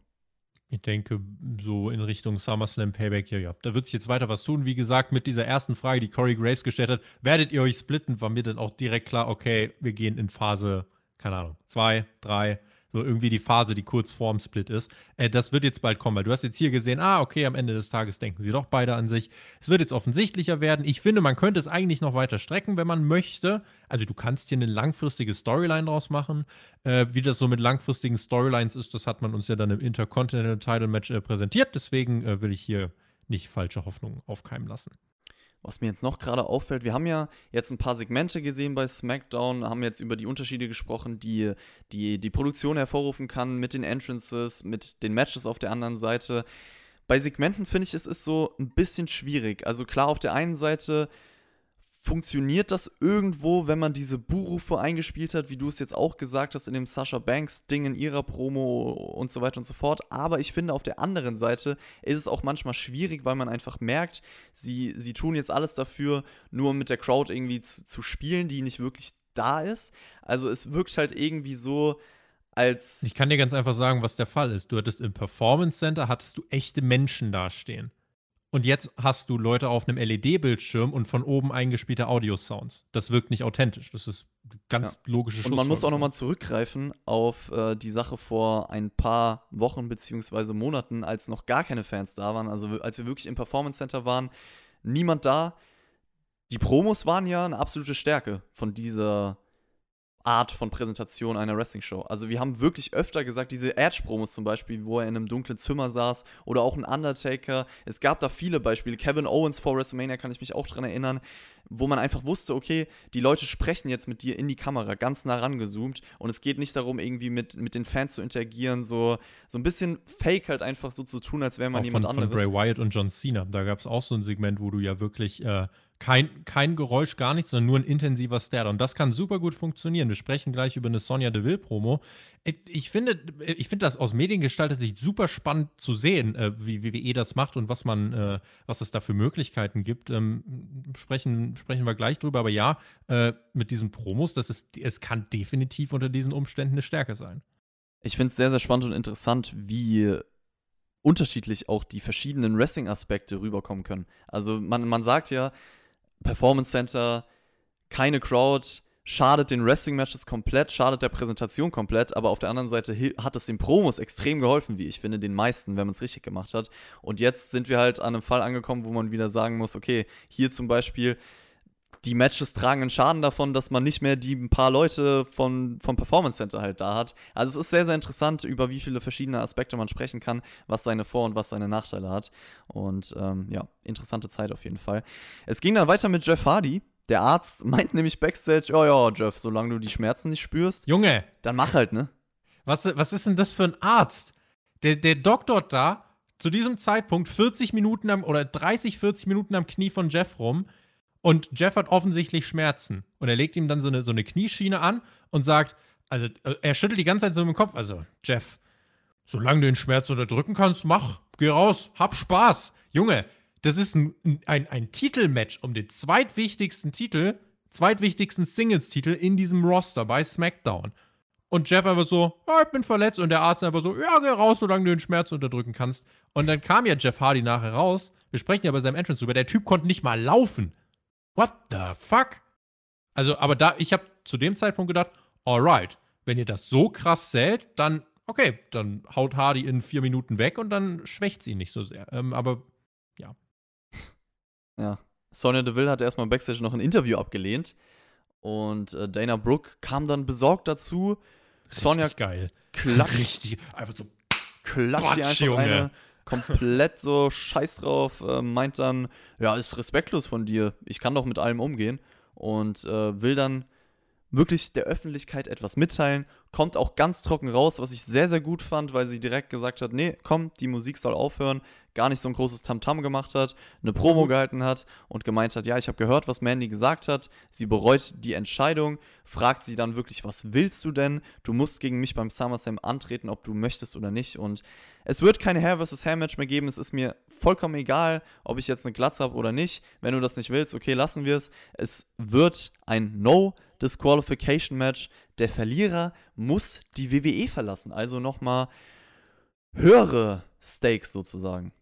Ich denke, so in Richtung SummerSlam Payback, ja, ja. Da wird sich jetzt weiter was tun. Wie gesagt, mit dieser ersten Frage, die Corey Graves gestellt hat, werdet ihr euch splitten, war mir dann auch direkt klar, okay, wir gehen in Phase, keine Ahnung, zwei, drei, so irgendwie die Phase, die kurz vorm Split ist. Äh, das wird jetzt bald kommen, weil du hast jetzt hier gesehen, ah, okay, am Ende des Tages denken sie doch beide an sich. Es wird jetzt offensichtlicher werden. Ich finde, man könnte es eigentlich noch weiter strecken, wenn man möchte. Also du kannst hier eine langfristige Storyline draus machen. Äh, wie das so mit langfristigen Storylines ist, das hat man uns ja dann im Intercontinental Title Match äh, präsentiert. Deswegen äh, will ich hier nicht falsche Hoffnungen aufkeimen lassen. Was mir jetzt noch gerade auffällt, wir haben ja jetzt ein paar Segmente gesehen bei SmackDown, haben jetzt über die Unterschiede gesprochen, die die, die Produktion hervorrufen kann mit den Entrances, mit den Matches auf der anderen Seite. Bei Segmenten finde ich, es ist so ein bisschen schwierig. Also klar, auf der einen Seite funktioniert das irgendwo, wenn man diese Buhrufe eingespielt hat, wie du es jetzt auch gesagt hast in dem Sasha Banks Ding in ihrer Promo und so weiter und so fort. Aber ich finde, auf der anderen Seite ist es auch manchmal schwierig, weil man einfach merkt, sie, sie tun jetzt alles dafür, nur mit der Crowd irgendwie zu, zu spielen, die nicht wirklich da ist. Also es wirkt halt irgendwie so, als. Ich kann dir ganz einfach sagen, was der Fall ist. Du hattest im Performance Center hattest du echte Menschen dastehen. Und jetzt hast du Leute auf einem LED-Bildschirm und von oben eingespielte Audio-Sounds. Das wirkt nicht authentisch. Das ist ganz ja. logische Und man muss auch nochmal zurückgreifen auf äh, die Sache vor ein paar Wochen bzw. Monaten, als noch gar keine Fans da waren. Also als wir wirklich im Performance Center waren, niemand da. Die Promos waren ja eine absolute Stärke von dieser Art von Präsentation einer Wrestling-Show. Also wir haben wirklich öfter gesagt, diese Edge-Promos zum Beispiel, wo er in einem dunklen Zimmer saß oder auch ein Undertaker. Es gab da viele Beispiele. Kevin Owens vor WrestleMania kann ich mich auch dran erinnern, wo man einfach wusste, okay, die Leute sprechen jetzt mit dir in die Kamera, ganz nah rangezoomt und es geht nicht darum, irgendwie mit, mit den Fans zu interagieren, so, so ein bisschen fake halt einfach so zu tun, als wäre man auch jemand von, anderes. Von Bray Wyatt und John Cena, da gab es auch so ein Segment, wo du ja wirklich äh, kein, kein Geräusch, gar nichts, sondern nur ein intensiver Stare. Und das kann super gut funktionieren. Wir sprechen gleich über eine Sonja Deville-Promo. Ich finde, ich finde das aus mediengestalter Sicht super spannend zu sehen, äh, wie WWE das macht und was man, äh, was es da für Möglichkeiten gibt. Ähm, sprechen, sprechen wir gleich drüber. Aber ja, äh, mit diesen Promos, das ist, es kann definitiv unter diesen Umständen eine Stärke sein. Ich finde es sehr, sehr spannend und interessant, wie unterschiedlich auch die verschiedenen Wrestling-Aspekte rüberkommen können. Also man, man sagt ja, Performance Center, keine Crowd, schadet den Wrestling-Matches komplett, schadet der Präsentation komplett, aber auf der anderen Seite hat es den Promos extrem geholfen, wie ich finde, den meisten, wenn man es richtig gemacht hat. Und jetzt sind wir halt an einem Fall angekommen, wo man wieder sagen muss, okay, hier zum Beispiel die Matches tragen einen Schaden davon, dass man nicht mehr die ein paar Leute von, vom Performance Center halt da hat. Also es ist sehr, sehr interessant, über wie viele verschiedene Aspekte man sprechen kann, was seine Vor- und was seine Nachteile hat. Und ähm, ja, interessante Zeit auf jeden Fall. Es ging dann weiter mit Jeff Hardy, der Arzt meint nämlich backstage, oh ja, Jeff, solange du die Schmerzen nicht spürst, Junge, dann mach halt, ne? was, was ist denn das für ein Arzt? Der, der doktort da zu diesem Zeitpunkt 40 Minuten am, oder 30, 40 Minuten am Knie von Jeff rum und Jeff hat offensichtlich Schmerzen. Und er legt ihm dann so eine, so eine Knieschiene an und sagt, also äh, er schüttelt die ganze Zeit so im Kopf, also Jeff, solange du den Schmerz unterdrücken kannst, mach, geh raus, hab Spaß. Junge, das ist ein, ein, ein Titelmatch um den zweitwichtigsten Titel, zweitwichtigsten Singles-Titel in diesem Roster bei SmackDown. Und Jeff einfach so, ja, ich bin verletzt. Und der Arzt einfach so, ja, geh raus, solange du den Schmerz unterdrücken kannst. Und dann kam ja Jeff Hardy nachher raus. Wir sprechen ja bei seinem Entrance drüber. Der Typ konnte nicht mal laufen. What the fuck? Also, aber da, ich habe zu dem Zeitpunkt gedacht, alright, wenn ihr das so krass zählt, dann, okay, dann haut Hardy in vier Minuten weg und dann schwächt sie ihn nicht so sehr. Ähm, aber Ja. Sonja Deville hat erstmal backstage noch ein Interview abgelehnt. Und äh, Dana Brooke kam dann besorgt dazu. Sonja richtig geil. klatscht, Richtig, einfach so, klatscht die Quatsch, einfach Junge. eine. Komplett so scheiß drauf. Äh, meint dann, ja, ist respektlos von dir. Ich kann doch mit allem umgehen. Und äh, will dann wirklich der Öffentlichkeit etwas mitteilen. Kommt auch ganz trocken raus, was ich sehr, sehr gut fand, weil sie direkt gesagt hat, nee, komm, die Musik soll aufhören. Gar nicht so ein großes Tamtam gemacht hat, eine Promo gehalten hat und gemeint hat, ja, ich habe gehört, was Mandy gesagt hat. Sie bereut die Entscheidung, fragt sie dann wirklich, was willst du denn? Du musst gegen mich beim SummerSlam antreten, ob du möchtest oder nicht. Und es wird keine Hair vs. Hair Match mehr geben. Es ist mir vollkommen egal, ob ich jetzt eine Glatze habe oder nicht. Wenn du das nicht willst, okay, lassen wir es. Es wird ein No Disqualification Match. Der Verlierer muss die WWE verlassen. Also nochmal höhere Stakes sozusagen.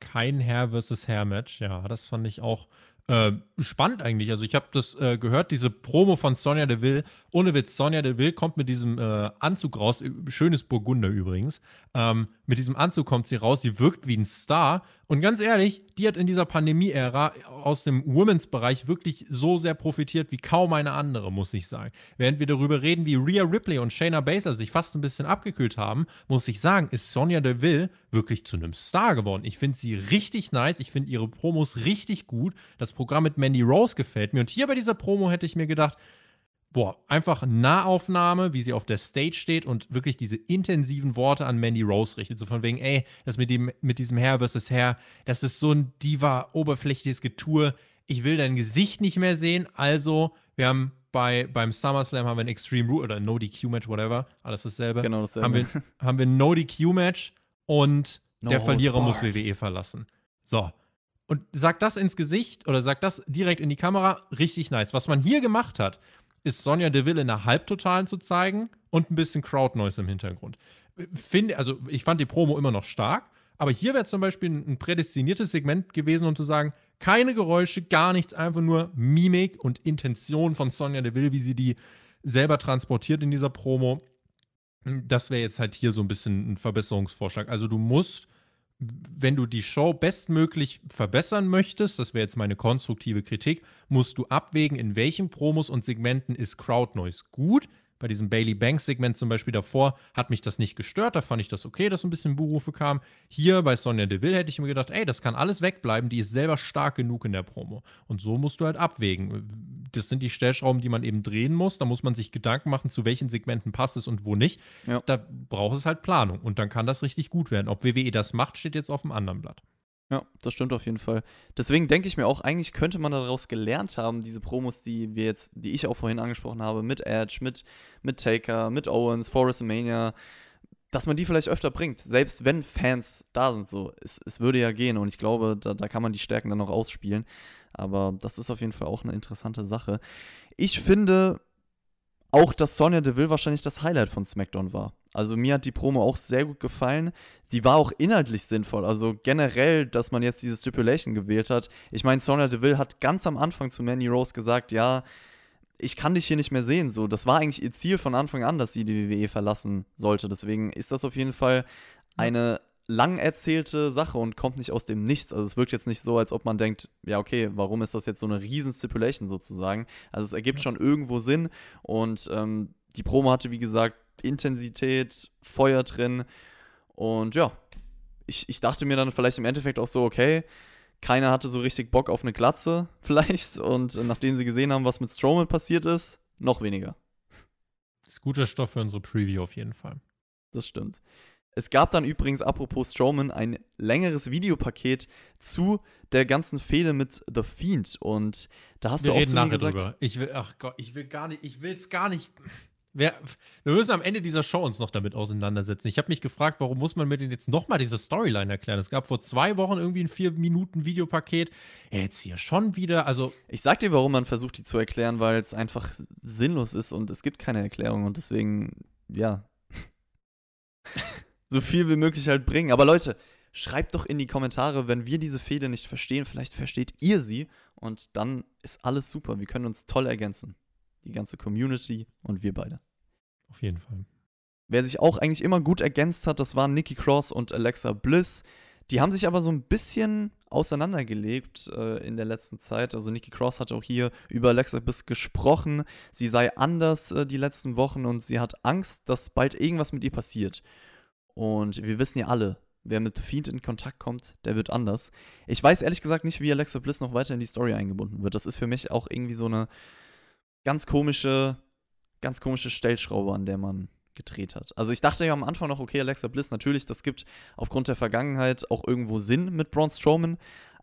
kein Hair versus Hair Match. Ja, das fand ich auch äh, spannend eigentlich. Also ich habe das äh, gehört, diese Promo von Sonja Deville. Ohne Witz, Sonja Deville kommt mit diesem äh, Anzug raus. Äh, Schönes Burgunder übrigens. Ähm, mit diesem Anzug kommt sie raus. Sie wirkt wie ein Star. Und ganz ehrlich, die hat in dieser Pandemie-Ära aus dem Women's-Bereich wirklich so sehr profitiert wie kaum eine andere, muss ich sagen. Während wir darüber reden, wie Rhea Ripley und Shayna Baszler sich fast ein bisschen abgekühlt haben, muss ich sagen, ist Sonja Deville wirklich zu einem Star geworden. Ich finde sie richtig nice. Ich finde ihre Promos richtig gut. Das Programm mit Mandy Rose gefällt mir. Und hier bei dieser Promo hätte ich mir gedacht, boah, einfach Nahaufnahme, wie sie auf der Stage steht und wirklich diese intensiven Worte an Mandy Rose richtet. So von wegen, ey, das mit, dem, mit diesem Hair versus Hair, das ist so ein diva-oberflächliches Getue. Ich will dein Gesicht nicht mehr sehen. Also, wir haben bei, beim SummerSlam haben wir ein Extreme Rule oder No DQ-Match, whatever. Alles dasselbe. Genau dasselbe. Haben wir, haben wir ein No DQ-Match und No der Verlierer muss. WWE verlassen. So. Und sagt das ins Gesicht oder sagt das direkt in die Kamera, richtig nice. Was man hier gemacht hat, ist Sonja Deville in der Halbtotalen zu zeigen und ein bisschen Crowd Noise im Hintergrund. Finde, also ich fand die Promo immer noch stark, aber hier wäre zum Beispiel ein, ein prädestiniertes Segment gewesen, um zu sagen, keine Geräusche, gar nichts, einfach nur Mimik und Intention von Sonja Deville, wie sie die selber transportiert in dieser Promo. Das wäre jetzt halt hier so ein bisschen ein Verbesserungsvorschlag. Also du musst, wenn du die Show bestmöglich verbessern möchtest, das wäre jetzt meine konstruktive Kritik, musst du abwägen, in welchen Promos und Segmenten ist Crowd Noise gut. Bei diesem Bailey Banks Segment zum Beispiel davor hat mich das nicht gestört, da fand ich das okay, dass ein bisschen Buhrufe kam. Hier bei Sonja Deville hätte ich mir gedacht, ey, das kann alles wegbleiben, die ist selber stark genug in der Promo. Und so musst du halt abwägen. Das sind die Stellschrauben, die man eben drehen muss. Da muss man sich Gedanken machen, zu welchen Segmenten passt es und wo nicht. Ja. Da braucht es halt Planung und dann kann das richtig gut werden. Ob WWE das macht, steht jetzt auf dem anderen Blatt. Ja, das stimmt auf jeden Fall. Deswegen denke ich mir auch, eigentlich könnte man daraus gelernt haben, diese Promos, die wir jetzt, die ich auch vorhin angesprochen habe, mit Edge, mit, mit Taker, mit Owens, vor WrestleMania, dass man die vielleicht öfter bringt, selbst wenn Fans da sind. So, es, es würde ja gehen und ich glaube, da, da kann man die Stärken dann noch ausspielen. Aber das ist auf jeden Fall auch eine interessante Sache. Ich finde auch, dass Sonja Deville wahrscheinlich das Highlight von SmackDown war. Also mir hat die Promo auch sehr gut gefallen. Die war auch inhaltlich sinnvoll. Also generell, dass man jetzt diese Stipulation gewählt hat. Ich meine, Sonja Deville hat ganz am Anfang zu Mandy Rose gesagt, ja, ich kann dich hier nicht mehr sehen. So, das war eigentlich ihr Ziel von Anfang an, dass sie die WWE verlassen sollte. Deswegen ist das auf jeden Fall eine lang erzählte Sache und kommt nicht aus dem Nichts. Also es wirkt jetzt nicht so, als ob man denkt, ja, okay, warum ist das jetzt so eine riesen Stipulation sozusagen? Also es ergibt schon irgendwo Sinn und ähm, die Promo hatte, wie gesagt, Intensität, Feuer drin und ja, ich, ich dachte mir dann vielleicht im Endeffekt auch so, okay, Keiner hatte so richtig Bock auf eine Glatze, vielleicht. Und nachdem sie gesehen haben, was mit Strowman passiert ist, noch weniger. Das ist guter Stoff für unsere Preview auf jeden Fall. Das stimmt. Es gab dann übrigens, apropos Strowman, ein längeres Videopaket zu der ganzen Fehde mit The Fiend. Und da hast Wir du auch reden zu mir gesagt, drüber. Ich will, ach Gott, ich will gar nicht, ich will es gar nicht. Wir, wir müssen am Ende dieser Show uns noch damit auseinandersetzen. Ich habe mich gefragt, warum muss man mir denn jetzt nochmal diese Storyline erklären? Es gab vor zwei Wochen irgendwie ein vier Minuten Videopaket. Jetzt hier schon wieder. Also, ich sag dir, warum man versucht, die zu erklären, weil es einfach sinnlos ist und es gibt keine Erklärung und deswegen, ja, so viel wie möglich halt bringen. Aber Leute, schreibt doch in die Kommentare, wenn wir diese Fehde nicht verstehen, vielleicht versteht ihr sie und dann ist alles super. Wir können uns toll ergänzen. Die ganze Community und wir beide. Auf jeden Fall. Wer sich auch eigentlich immer gut ergänzt hat, das waren Nikki Cross und Alexa Bliss. Die haben sich aber so ein bisschen auseinandergelebt äh, in der letzten Zeit. Also Nikki Cross hat auch hier über Alexa Bliss gesprochen. Sie sei anders äh, die letzten Wochen und sie hat Angst, dass bald irgendwas mit ihr passiert. Und wir wissen ja alle, wer mit The Fiend in Kontakt kommt, der wird anders. Ich weiß ehrlich gesagt nicht, wie Alexa Bliss noch weiter in die Story eingebunden wird. Das ist für mich auch irgendwie so eine ganz komische, ganz komische Stellschraube, an der man gedreht hat. Also ich dachte ja am Anfang noch, okay, Alexa Bliss, natürlich, das gibt aufgrund der Vergangenheit auch irgendwo Sinn mit Braun Strowman,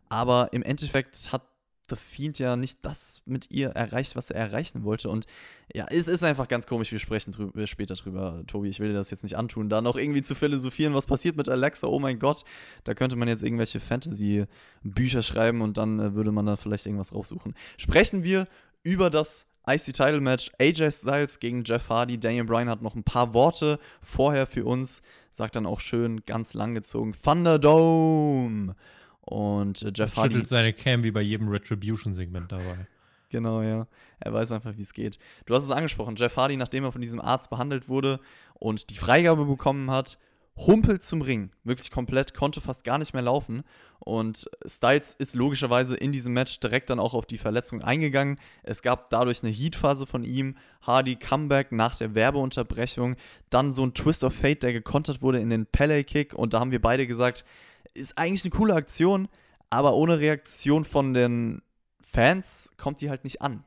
aber im Endeffekt hat The Fiend ja nicht das mit ihr erreicht, was er erreichen wollte. Und ja, es ist einfach ganz komisch. Wir sprechen drü später drüber, Tobi. Ich will dir das jetzt nicht antun. Da noch irgendwie zu philosophieren, was passiert mit Alexa. Oh mein Gott. Da könnte man jetzt irgendwelche Fantasy-Bücher schreiben und dann äh, würde man da vielleicht irgendwas raussuchen. Sprechen wir über das IC-Title-Match AJ Styles gegen Jeff Hardy. Daniel Bryan hat noch ein paar Worte vorher für uns. Sagt dann auch schön, ganz lang gezogen: Thunderdome. Und äh, Jeff Hardy. Schüttelt seine Cam wie bei jedem Retribution-Segment dabei. Genau, ja. Er weiß einfach, wie es geht. Du hast es angesprochen. Jeff Hardy, nachdem er von diesem Arzt behandelt wurde und die Freigabe bekommen hat, humpelt zum Ring. Wirklich komplett, konnte fast gar nicht mehr laufen. Und Styles ist logischerweise in diesem Match direkt dann auch auf die Verletzung eingegangen. Es gab dadurch eine Heatphase von ihm. Hardy Comeback nach der Werbeunterbrechung. Dann so ein Twist of Fate, der gekontert wurde in den Pele-Kick. Und da haben wir beide gesagt, ist eigentlich eine coole Aktion, aber ohne Reaktion von den Fans kommt die halt nicht an.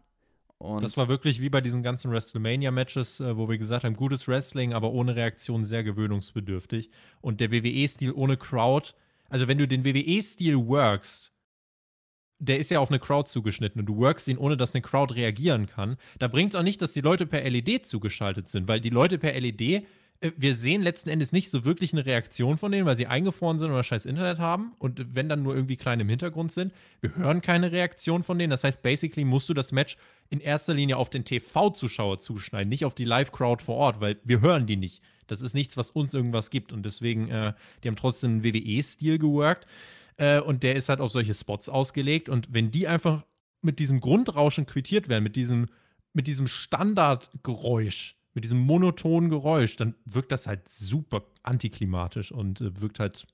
Und Das war wirklich wie bei diesen ganzen WrestleMania-Matches, äh, wo wir gesagt haben, gutes Wrestling, aber ohne Reaktion sehr gewöhnungsbedürftig. Und der WWE-Stil ohne Crowd, also wenn du den WWE-Stil workst, der ist ja auf eine Crowd zugeschnitten und du workst ihn, ohne dass eine Crowd reagieren kann, da bringt es auch nicht, dass die Leute per LED zugeschaltet sind, weil die Leute per LED, wir sehen letzten Endes nicht so wirklich eine Reaktion von denen, weil sie eingefroren sind oder scheiß Internet haben und wenn dann nur irgendwie klein im Hintergrund sind, wir hören keine Reaktion von denen. Das heißt, basically musst du das Match in erster Linie auf den TV-Zuschauer zuschneiden, nicht auf die Live-Crowd vor Ort, weil wir hören die nicht. Das ist nichts, was uns irgendwas gibt und deswegen, äh, die haben trotzdem einen WWE-Stil geworkt äh, und der ist halt auf solche Spots ausgelegt und wenn die einfach mit diesem Grundrauschen quittiert werden, mit diesem, mit diesem Standardgeräusch, mit diesem monotonen Geräusch, dann wirkt das halt super antiklimatisch und äh, wirkt halt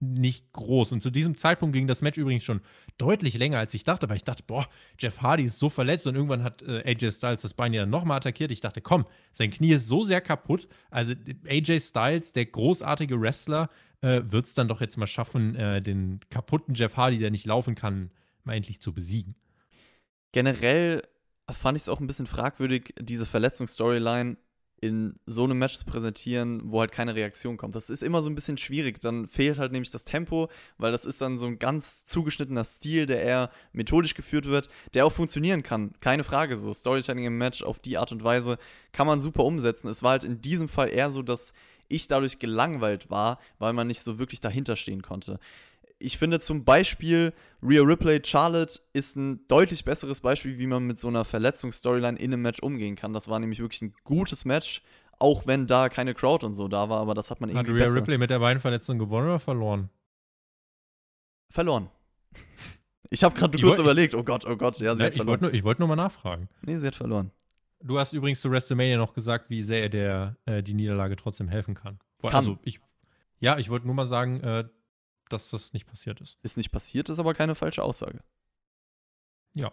nicht groß. Und zu diesem Zeitpunkt ging das Match übrigens schon deutlich länger, als ich dachte, weil ich dachte, boah, Jeff Hardy ist so verletzt und irgendwann hat äh, AJ Styles das Bein ja nochmal attackiert. Ich dachte, komm, sein Knie ist so sehr kaputt. Also AJ Styles, der großartige Wrestler, äh, wird es dann doch jetzt mal schaffen, äh, den kaputten Jeff Hardy, der nicht laufen kann, mal endlich zu besiegen. generell fand ich es auch ein bisschen fragwürdig, diese Verletzungsstoryline in so einem Match zu präsentieren, wo halt keine Reaktion kommt. Das ist immer so ein bisschen schwierig. Dann fehlt halt nämlich das Tempo, weil das ist dann so ein ganz zugeschnittener Stil, der eher methodisch geführt wird, der auch funktionieren kann. Keine Frage. So Storytelling im Match auf die Art und Weise kann man super umsetzen. Es war halt in diesem Fall eher so, dass ich dadurch gelangweilt war, weil man nicht so wirklich dahinter stehen konnte. Ich finde zum Beispiel Rhea Ripley Charlotte ist ein deutlich besseres Beispiel, wie man mit so einer Verletzungsstoryline in einem Match umgehen kann. Das war nämlich wirklich ein gutes Match, auch wenn da keine Crowd und so da war, aber das hat man Hat irgendwie Rhea besser Ripley mit der Beinverletzung gewonnen oder verloren? verloren. Ich habe gerade kurz wollt- überlegt, oh Gott, oh Gott, ja, sie Nein, hat ich wollte verloren. nur, ich wollt nur mal nachfragen. Nee, sie hat verloren. Du hast übrigens zu WrestleMania noch gesagt, wie sehr er der, äh, die Niederlage trotzdem helfen kann. Kann. Also ich, ja, ich wollte nur mal sagen, äh, dass das nicht passiert ist. Ist nicht passiert, ist aber keine falsche Aussage. Ja.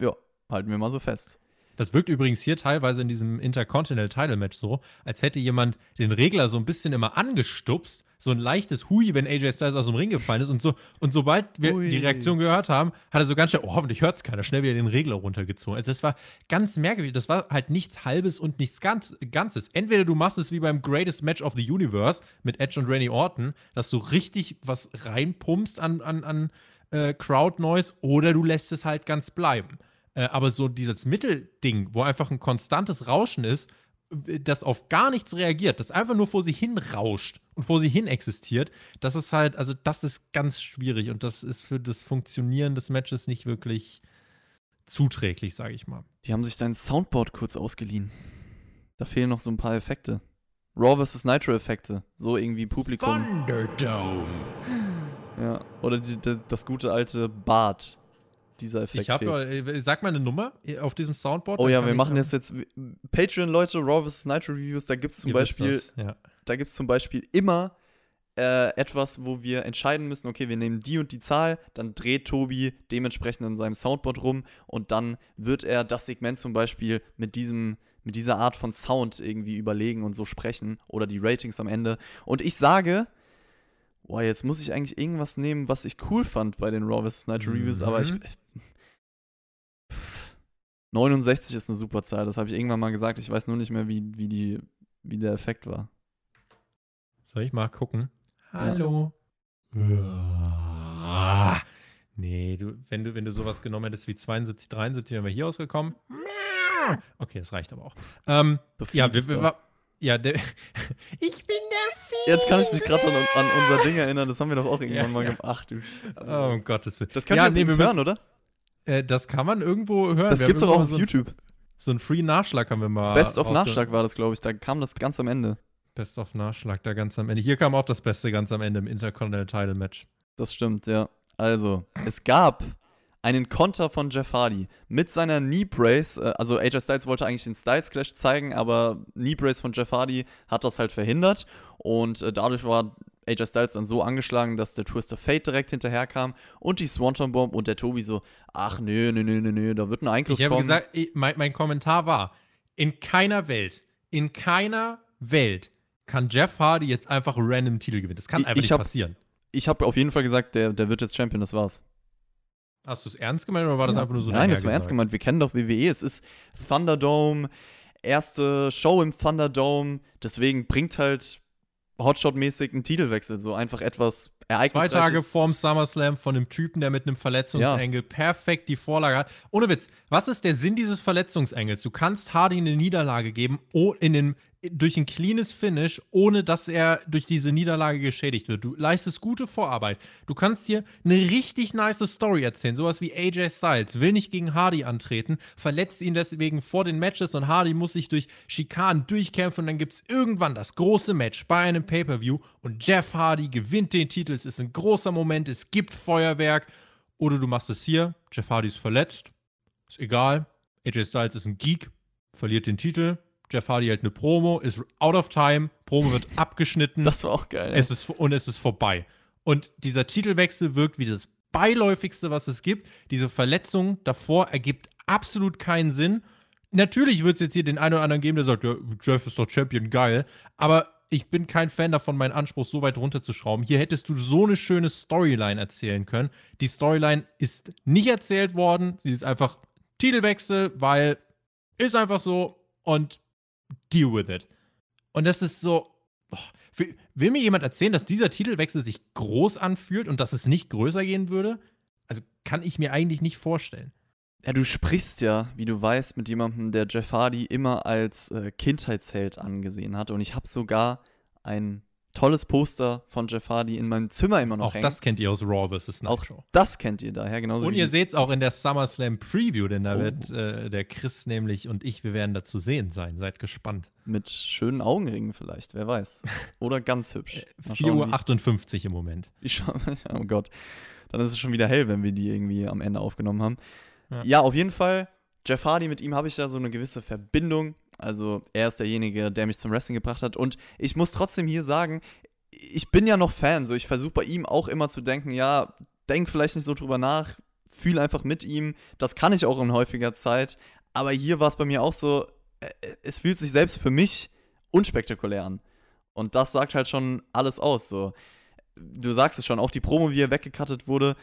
Ja, halten wir mal so fest. Das wirkt übrigens hier teilweise in diesem Intercontinental Title Match so, als hätte jemand den Regler so ein bisschen immer angestupst, so ein leichtes Hui, wenn AJ Styles aus dem Ring gefallen ist und so. Und sobald wir Ui. die Reaktion gehört haben, hat er so ganz schnell, oh, hoffentlich hört es keiner, schnell wieder den Regler runtergezogen. Also das war ganz merkwürdig. Das war halt nichts Halbes und nichts ganz, Ganzes. Entweder du machst es wie beim Greatest Match of the Universe mit Edge und Randy Orton, dass du richtig was reinpumpst an, an, an äh, Crowd Noise, oder du lässt es halt ganz bleiben. Äh, aber so dieses Mittelding, wo einfach ein konstantes Rauschen ist, das auf gar nichts reagiert, das einfach nur vor sich hin rauscht und vor sich hin existiert, das ist halt, also das ist ganz schwierig und das ist für das Funktionieren des Matches nicht wirklich zuträglich, sage ich mal. Die haben sich dein Soundboard kurz ausgeliehen. Da fehlen noch so ein paar Effekte. Raw vs. Nitro-Effekte. So irgendwie Publikum. Thunderdome. Ja. Oder die, die, das gute alte Bart. Dieser Effekt. Ich habe, äh, sag mal eine Nummer auf diesem Soundboard. Oh ja, wir machen am- jetzt jetzt Patreon-Leute, Raw vs. Nitro Reviews, da gibt es zum Beispiel das, Ja. da zum Beispiel immer äh, etwas, wo wir entscheiden müssen, okay, wir nehmen die und die Zahl, dann dreht Tobi dementsprechend an seinem Soundboard rum und dann wird er das Segment zum Beispiel mit diesem mit dieser Art von Sound irgendwie überlegen und so sprechen oder die Ratings am Ende. Und ich sage, boah, jetzt muss ich eigentlich irgendwas nehmen, was ich cool fand bei den Raw vs. Nitro Reviews, aber ich Mhm. Pff, 69 ist eine super Zahl, das habe ich irgendwann mal gesagt. Ich weiß nur nicht mehr, wie, wie, die, wie der Effekt war. Soll ich mal gucken? Hallo. Ah. Nee, du, wenn, du, wenn du sowas genommen hättest wie 72, 73, wären wir hier ausgekommen. Okay, das reicht aber auch. Ähm, ja, wir, wir, ja, der, ich. Jetzt kann ich mich gerade an, an unser Ding erinnern, das haben wir doch auch irgendwann Ja, mal gemacht. Ach du Oh, um Gottes Willen. Das könnt ja, ihr nee, wir hören, oder? äh, Das kann man irgendwo hören. Das Wir gibt's doch auch auf so ein- YouTube. So ein Free-Nachschlag haben wir mal. Best of Nachschlag war das, glaube ich. Da kam das ganz am Ende. Best of Nachschlag, da ganz am Ende. Hier kam auch das Beste ganz am Ende im Intercontinental Title Match. Das stimmt, ja. Also, es gab einen Konter von Jeff Hardy mit seiner Knee Brace. äh, Also AJ Styles wollte eigentlich den Styles Clash zeigen, aber Knee Brace von Jeff Hardy hat das halt verhindert und äh, dadurch war AJ Styles dann so angeschlagen, dass der Twist of Fate direkt hinterherkam und die Swanton Bomb und der Tobi so, ach nö, nö, nö, nö, nö, da wird ein Eingriff Ich habe kommen. gesagt, ich, mein, mein Kommentar war: In keiner Welt, in keiner Welt kann Jeff Hardy jetzt einfach random Titel gewinnen. Das kann Ich- einfach ich nicht hab- passieren. ich habe auf jeden Fall gesagt, der, der wird jetzt Champion, das war's. Hast du es ernst gemeint oder war das Ja. einfach nur so Nein, das war ernst gemeint. Wir kennen doch WWE. Es ist Thunderdome, erste Show im Thunderdome. Deswegen bringt halt Hotshot-mäßig einen Titelwechsel. So einfach etwas Zwei ereignisreiches. Tage vorm SummerSlam von einem Typen, der mit einem Verletzungsengel perfekt die Vorlage hat. Ohne Witz, was ist der Sinn dieses Verletzungsengels? Du kannst Hardy eine Niederlage geben, oh, in den, durch ein cleanes Finish, ohne dass er durch diese Niederlage geschädigt wird. Du leistest gute Vorarbeit. Du kannst hier eine richtig nice Story erzählen. Sowas wie AJ Styles will nicht gegen Hardy antreten, verletzt ihn deswegen vor den Matches und Hardy muss sich durch Schikanen durchkämpfen und dann gibt es irgendwann das große Match bei einem Pay-Per-View und Jeff Hardy gewinnt den Titel. Es ist ein großer Moment, es gibt Feuerwerk. Oder du machst es hier, Jeff Hardy ist verletzt, ist egal. AJ Styles ist ein Geek, verliert den Titel. Jeff Hardy hält eine Promo, ist out of time, Promo wird abgeschnitten. Das war auch geil. Es ist, und es ist vorbei. Und dieser Titelwechsel wirkt wie das beiläufigste, was es gibt. Diese Verletzung davor ergibt absolut keinen Sinn. Natürlich wird es jetzt hier den einen oder anderen geben, der sagt, ja, Jeff ist doch Champion, geil. Aber ich bin kein Fan davon, meinen Anspruch so weit runterzuschrauben. Hier hättest du so eine schöne Storyline erzählen können. Die Storyline ist nicht erzählt worden. Sie ist einfach Titelwechsel, weil ist einfach so und deal with it. Und das ist so. oh, will, will mir jemand erzählen, dass dieser Titelwechsel sich groß anfühlt und dass es nicht größer gehen würde? Also kann ich mir eigentlich nicht vorstellen. Ja, du sprichst ja, wie du weißt, mit jemandem, der Jeff Hardy immer als äh, Kindheitsheld angesehen hat. Und ich habe sogar ein tolles Poster von Jeff Hardy in meinem Zimmer immer noch Auch hängen. das kennt ihr aus Raw vs. Auch Nitro. das kennt ihr daher, genauso Und ihr seht es auch in der SummerSlam Preview, denn da Oh. wird äh, der Chris nämlich und ich, wir werden da zu sehen sein. Seid gespannt. mit schönen Augenringen vielleicht, wer weiß. Oder ganz hübsch. Mal 4 schauen, Uhr wie- 58 im Moment. Ich schau, oh Gott. Dann ist es schon wieder hell, wenn wir die irgendwie am Ende aufgenommen haben. Ja. Auf jeden Fall. Jeff Hardy, mit ihm habe ich ja so eine gewisse Verbindung. Also er ist derjenige, der mich zum Wrestling gebracht hat. Und ich muss trotzdem hier sagen, ich bin ja noch Fan. So, ich versuche bei ihm auch immer zu denken, ja, denk vielleicht nicht so drüber nach, fühl einfach mit ihm. Das kann ich auch in häufiger Zeit. Aber hier war es bei mir auch so, äh, es fühlt sich selbst für mich unspektakulär an. Und das sagt halt schon alles aus. So. Du sagst es schon, auch die Promo, wie er weggekattet wurde,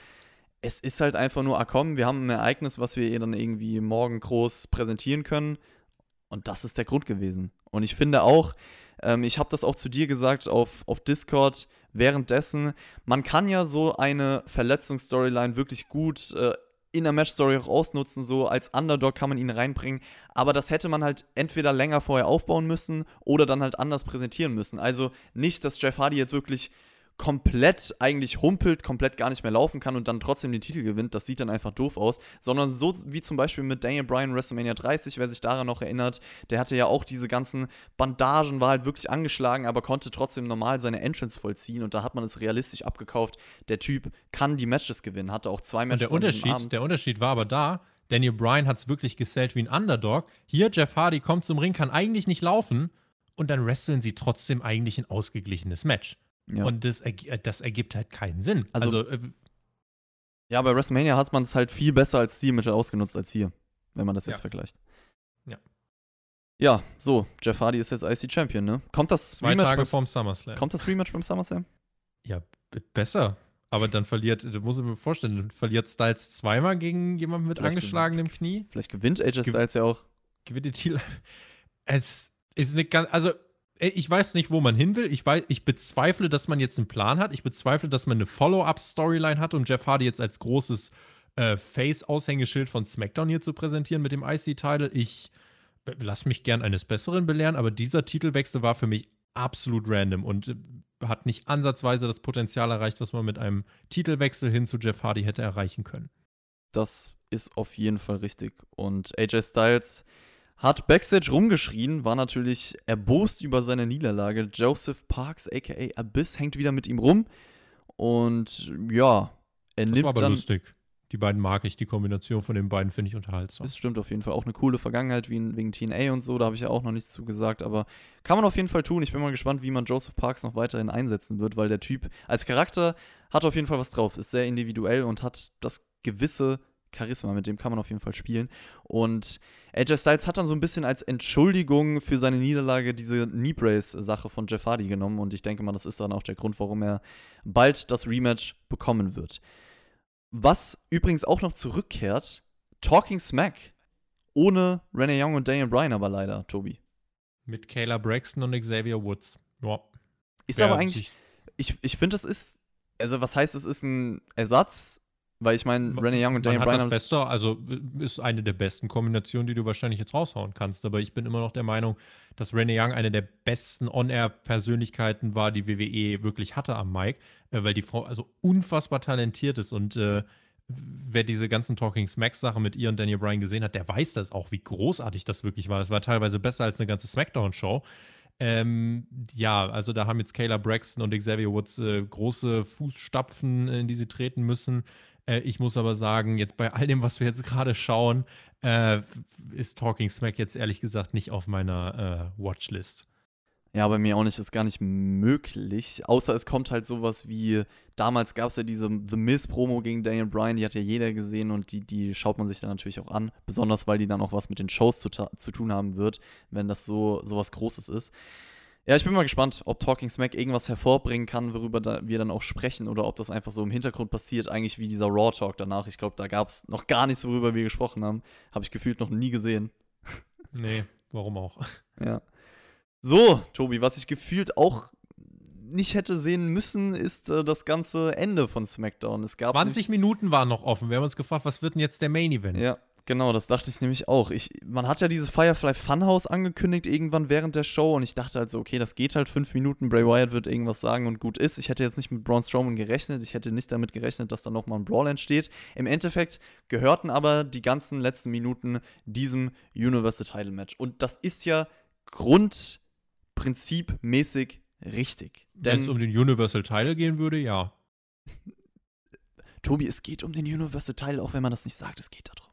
es ist halt einfach nur, ah komm, wir haben ein Ereignis, was wir ihr dann irgendwie morgen groß präsentieren können. Und das ist der Grund gewesen. Und ich finde auch, ähm, ich habe das auch zu dir gesagt auf, auf Discord währenddessen, man kann ja so eine Verletzungsstoryline wirklich gut äh, in der Matchstory auch ausnutzen, so als Underdog kann man ihn reinbringen, aber das hätte man halt entweder länger vorher aufbauen müssen oder dann halt anders präsentieren müssen. Also nicht, dass Jeff Hardy jetzt wirklich komplett eigentlich humpelt, komplett gar nicht mehr laufen kann und dann trotzdem den Titel gewinnt, das sieht dann einfach doof aus, sondern so wie zum Beispiel mit Daniel Bryan WrestleMania 30, wer sich daran noch erinnert, der hatte ja auch diese ganzen Bandagen, war halt wirklich angeschlagen, aber konnte trotzdem normal seine Entrance vollziehen und da hat man es realistisch abgekauft. Der Typ kann die Matches gewinnen, hatte auch zwei Matches Und der Unterschied, der Unterschied war aber da, Daniel Bryan hat es wirklich gesellt wie ein Underdog. Hier, Jeff Hardy kommt zum Ring, kann eigentlich nicht laufen und dann wresteln sie trotzdem eigentlich ein ausgeglichenes Match. Ja. Und das, äh, das ergibt halt keinen Sinn. Also- Also, äh, Ja, bei WrestleMania hat man es halt viel besser als Stilmittel ausgenutzt als hier, wenn man das jetzt Ja. vergleicht. Ja. Ja, so, Jeff Hardy ist jetzt IC Champion, ne? Kommt das zwei Rematch Tage beim, vorm SummerSlam. Kommt das Rematch beim SummerSlam? Ja, besser. Aber dann verliert, du musst mir vorstellen, dann verliert Styles zweimal gegen jemanden mit Vielleicht angeschlagenem Knie. Vielleicht gewinnt AJ Ge- Styles ja auch. gewinnt die Titel. Es ist eine ganz, also ich weiß nicht, wo man hin will. Ich, weiß, ich bezweifle, dass man jetzt einen Plan hat. Ich bezweifle, dass man eine Follow-up-Storyline hat, um Jeff Hardy jetzt als großes äh, Face-Aushängeschild von SmackDown hier zu präsentieren mit dem IC-Title. Ich äh, lass mich gern eines Besseren belehren, aber dieser Titelwechsel war für mich absolut random und äh, hat nicht ansatzweise das Potenzial erreicht, was man mit einem Titelwechsel hin zu Jeff Hardy hätte erreichen können. Das ist auf jeden Fall richtig. Und AJ Styles hat Backstage rumgeschrien, war natürlich erbost über seine Niederlage. Joseph Parks, aka Abyss, hängt wieder mit ihm rum. Und ja, er Das nimmt war aber dann. lustig. Die beiden mag ich, die Kombination von den beiden finde ich unterhaltsam. Das stimmt auf jeden Fall. Auch eine coole Vergangenheit wie, wegen TNA und so. Da habe ich ja auch noch nichts zu gesagt. Aber kann man auf jeden Fall tun. Ich bin mal gespannt, wie man Joseph Parks noch weiterhin einsetzen wird, weil der Typ als Charakter hat auf jeden Fall was drauf. Ist sehr individuell und hat das gewisse Charisma. Mit dem kann man auf jeden Fall spielen. Und AJ Styles hat dann so ein bisschen als Entschuldigung für seine Niederlage diese Knee Brace-Sache von Jeff Hardy genommen. Und ich denke mal, das ist dann auch der Grund, warum er bald das Rematch bekommen wird. Was übrigens auch noch zurückkehrt, Talking Smack. Ohne Renee Young und Daniel Bryan aber leider, Tobi. Mit Kayla Braxton und Xavier Woods. Ja. Ist Wer aber eigentlich, ich, ich finde, das ist, also was heißt, es ist ein Ersatz? Weil ich meine, Renee Young und Daniel Bryan das haben das, Beste, also äh, ist eine der besten Kombinationen, die du wahrscheinlich jetzt raushauen kannst. Aber ich bin immer noch der Meinung, dass Renee Young eine der besten On-Air-Persönlichkeiten war, die WWE wirklich hatte am Mic, äh, weil die Frau also unfassbar talentiert ist und äh, wer diese ganzen Talking Smacks-Sachen mit ihr und Daniel Bryan gesehen hat, der weiß das auch, wie großartig das wirklich war. Es war teilweise besser als eine ganze Smackdown-Show. Ähm, ja, also da haben jetzt Kayla Braxton und Xavier Woods äh, große Fußstapfen, in die sie treten müssen. Äh, ich muss aber sagen, jetzt bei all dem, was wir jetzt gerade schauen, äh, ist Talking Smack jetzt ehrlich gesagt nicht auf meiner äh, Watchlist. ja, bei mir auch nicht, ist gar nicht möglich. Außer es kommt halt sowas wie, damals gab es ja diese The Miz-Promo gegen Daniel Bryan, die hat ja jeder gesehen und die, die schaut man sich dann natürlich auch an. Besonders, weil die dann auch was mit den Shows zu, zu tun haben wird, wenn das so sowas Großes ist. Ja, ich bin mal gespannt, ob Talking Smack irgendwas hervorbringen kann, worüber da wir dann auch sprechen, oder ob das einfach so im Hintergrund passiert, eigentlich wie dieser Raw Talk danach. Ich glaube, da gab es noch gar nichts, worüber wir gesprochen haben. Habe ich gefühlt noch nie gesehen. Nee, warum auch? Ja. So, Tobi, was ich gefühlt auch nicht hätte sehen müssen, ist äh, das ganze Ende von SmackDown. Es gab 20 Minuten waren noch offen. Wir haben uns gefragt, was wird denn jetzt der Main Event? Ja, genau, das dachte ich nämlich auch. Ich, man hat ja dieses Firefly Funhouse angekündigt irgendwann während der Show und ich dachte halt so, okay, das geht halt fünf Minuten. Bray Wyatt wird irgendwas sagen und gut ist. Ich hätte jetzt nicht mit Braun Strowman gerechnet. Ich hätte nicht damit gerechnet, dass da nochmal ein Brawl entsteht. Im Endeffekt gehörten aber die ganzen letzten Minuten diesem Universal Title Match. Und das ist ja grundprinzipmäßig richtig. Wenn es um den Universal Title gehen würde, ja. Tobi, es geht um den Universal Title, auch wenn man das nicht sagt, es geht darum.